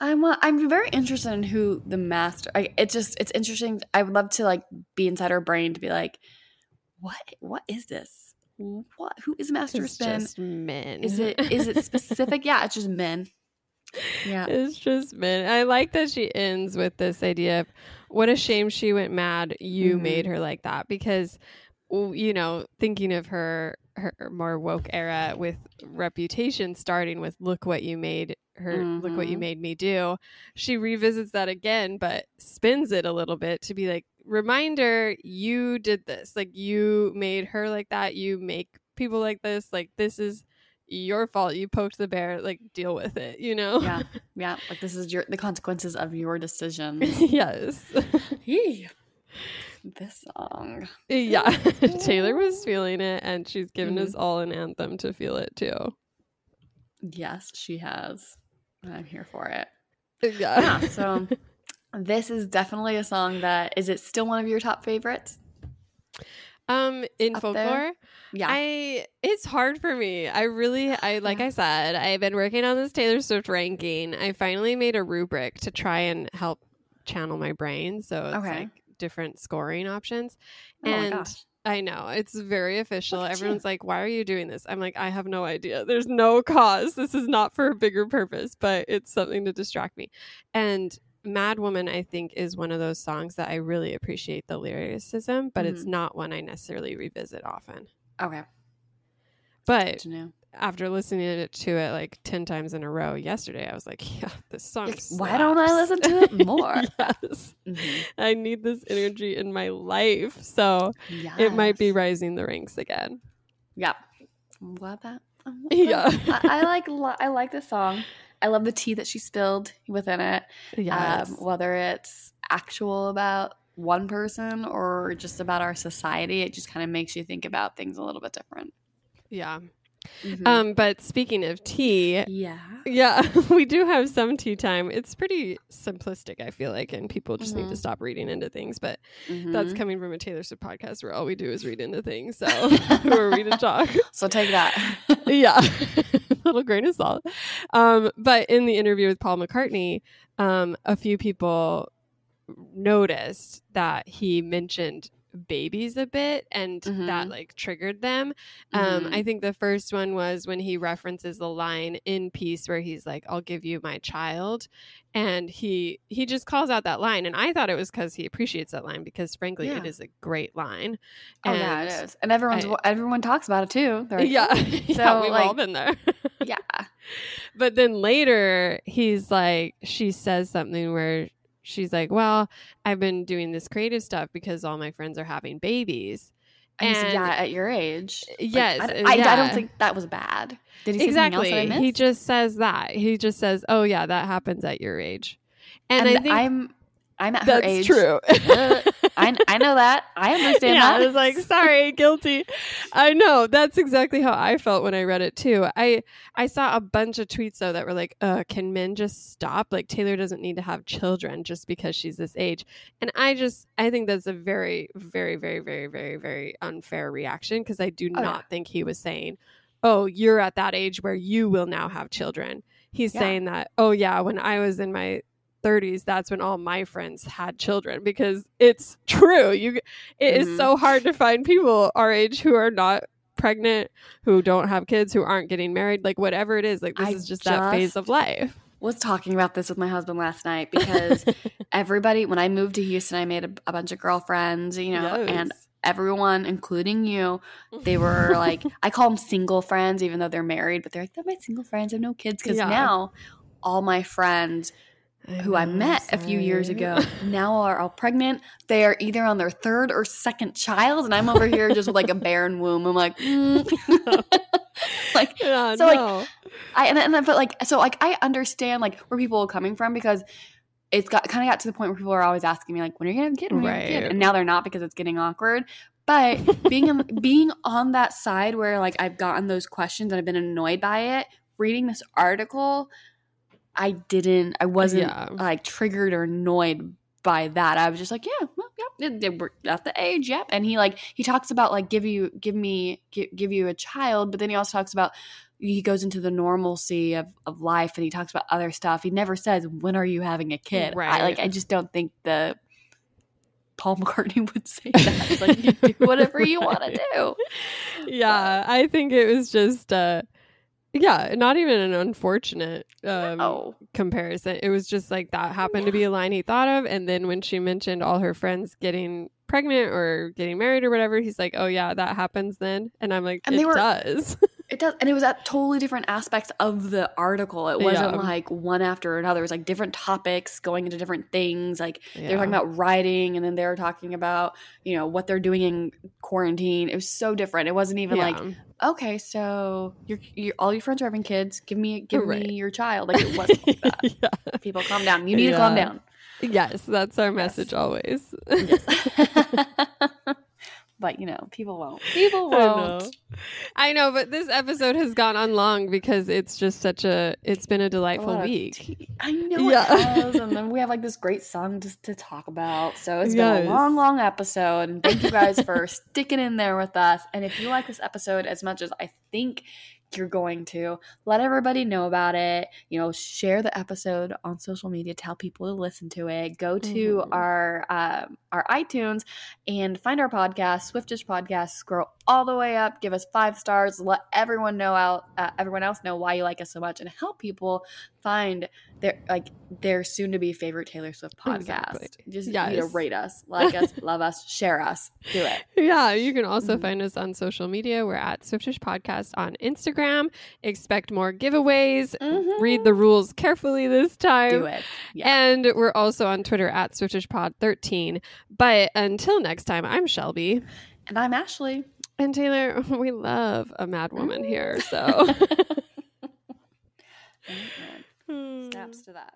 I'm uh, I'm very interested in who the master. I, it's just it's interesting. I would love to like be inside her brain to be like, what what is this? What who is master it's spin? just men Is it is it specific? yeah, it's just men. Yeah. It's just men. I like that she ends with this idea of what a shame she went mad. You Mhm. made her like that because, you know, thinking of her her more woke era with reputation starting with "Look what you made her. Look what you Mhm. made me do." She revisits that again, but spins it a little bit to be like, "Reminder, you did this. Like you made her like that. You make people like this. Like this is." Your fault. You poked the bear. Like, deal with it. You know. Yeah. Yeah. Like this is your the consequences of your decision. yes. This song. yeah. Taylor was feeling it and she's given Mhm. us all an anthem to feel it too. Yes, she has. I'm here for it. Yeah. Yeah. So this is definitely a song that is it still one of your top favorites? Um in Up there? folklore, Yeah. I it's hard for me. I really I like Yeah. I said, I've been working on this Taylor Swift ranking. I finally made a rubric to try and help channel my brain. So it's Okay. like different scoring options. oh and. I know. It's very official. You. Everyone's like, why are you doing this? I'm like, I have no idea. There's no cause. This is not for a bigger purpose, but it's something to distract me. And Mad Woman, I think, is one of those songs that I really appreciate the lyricism, but it's Mm-hmm. not one I necessarily revisit often. Okay. But after listening to it like 10 times in a row yesterday, I was like, yeah, this song. Like, why don't I listen to it more? yes. Mhm. I need this energy in my life. So it might be rising the ranks again. Yeah. I'm glad that. I'm Yeah. glad- I, I like I like the song. I love the tea that she spilled within it. Yes. Um, whether it's actual about one person or just about our society, it just kind of makes you think about things a little bit different. yeah. Mhm. Um, but speaking of tea, yeah. yeah, we do have some tea time. It's pretty simplistic, I feel like, and people just need to Mhm. stop reading into things. But Mhm. that's coming from a Taylor Swift podcast where all we do is read into things. So who are we to talk? so take that. yeah, little grain of salt. Um, but in the interview with Paul McCartney, um, a few people noticed that he mentioned babies a bit and that Mhm. like triggered them um Mhm. i think the first one was when he references the line in peace where he's like i'll give you my child and he he just calls out that line and i thought it was because he appreciates that line because frankly it Yeah. is a great line oh yeah, And- it is, and everyone's I- everyone talks about it too. Like, yeah "Oh." yeah we've all been there yeah. But then later, he's like, she says something where she's like, Well, I've been doing this creative stuff because all my friends are having babies. And, And- yeah, at your age. Yes, I, uh, I, I yeah. don't think that was bad. Did he say something else exactly. that I? He just says that. He just says, Oh, yeah, that happens at your age. And, and I think I'm I'm at her that's age. true. Uh, I I know that. I understand yeah, that. I was like, sorry, guilty. I know that's exactly how I felt when I read it too. I I saw a bunch of tweets though that were like, uh, "Can men just stop? Like Taylor doesn't need to have children just because she's this age." And I just I think that's a very, very, very, very, very, very unfair reaction because I do Oh, not yeah. think he was saying, "Oh, you're at that age where you will now have children." He's Yeah. saying that, "Oh yeah, when I was in my 30s that's when all my friends had children because it's true you it is Mhm. so hard to find people our age who are not pregnant who don't have kids who aren't getting married like whatever it is like this I is just, that phase of life was talking about this with my husband last night because everybody when I moved to Houston, I made a, a bunch of girlfriends, you know, and everyone, including you, they were like, I call them single friends, even though they're married, but they're like, they're my single friends. I have no kids because Yeah. now all my friends who I met a few years ago now are all pregnant. They are either on their third or second child, and I'm over here just with like a barren womb. I'm like, mm. like yeah, So, like. I and then but like so like I understand like where people are coming from because it's got kind of got to the point where people are always asking me like when are you gonna have a kid? When are you gonna have a kid? And now they're not because it's getting awkward. But being in, being on that side where like I've gotten those questions and I've been annoyed by it, reading this article, I didn't I wasn't Yeah. like triggered or annoyed by that. I was just like, yeah, well, yeah, it- we're at the age, yep. And he like he talks about like give you give me give, give you a child, but then he also talks about he goes into the normalcy of, of life and he talks about other stuff. He never says when are you having a kid. I, Right. like I just don't think the Paul McCartney would say that. It's like you do whatever you want to do. yeah i think it was just uh yeah not even an unfortunate um Oh, comparison. It was just like that happened to be a line he thought of. And then when she mentioned all her friends getting pregnant or getting married or whatever, he's like, oh, yeah, that happens then. And I'm like, And it they were- does. It does, and it was at totally different aspects of the article. It wasn't Yeah. like one after another. It was like different topics going into different things. Like they were talking about writing, and then they were talking about you know what they're doing in quarantine. It was so different. It wasn't even like okay, so your your all your friends are having kids. Give me give Right. me your child. Like it wasn't like that. yeah. People, calm down. You need to calm down. Yes, that's our Yes. message always. but you know, people won't. People won't. know. I know, but this episode has gone on long because it's just such a. It's been a A delightful of week. tea. I know Yeah. it has, and then we have like this great song just to talk about. So it's been a long, long episode, and thank you guys for sticking in there with us. And if you like this episode as much as I think you're going to let everybody know about it. You know, share the episode on social media, tell people to listen to it. Go to Mhm. our um, our iTunes and find our podcast, Swiftish Podcast. Scroll all the way up, give us five stars. Let everyone know out, uh, everyone else know why you like us so much, and help people find their like their soon to be favorite Taylor Swift podcast. Exactly. Just you know, rate us, like us, love us, share us, do it. Yeah, you can also Mhm. find us on social media. We're at Swiftish Podcast on Instagram. Expect more giveaways. Mm-hmm. Read the rules carefully this time. do it. Yeah. And we're also on Twitter at SwiftishPod13. But until next time, I'm Shelby. And I'm Ashley. And Taylor, we love a mad woman mm-hmm. here. So mm-hmm. Hmm. Amen. Snaps to that.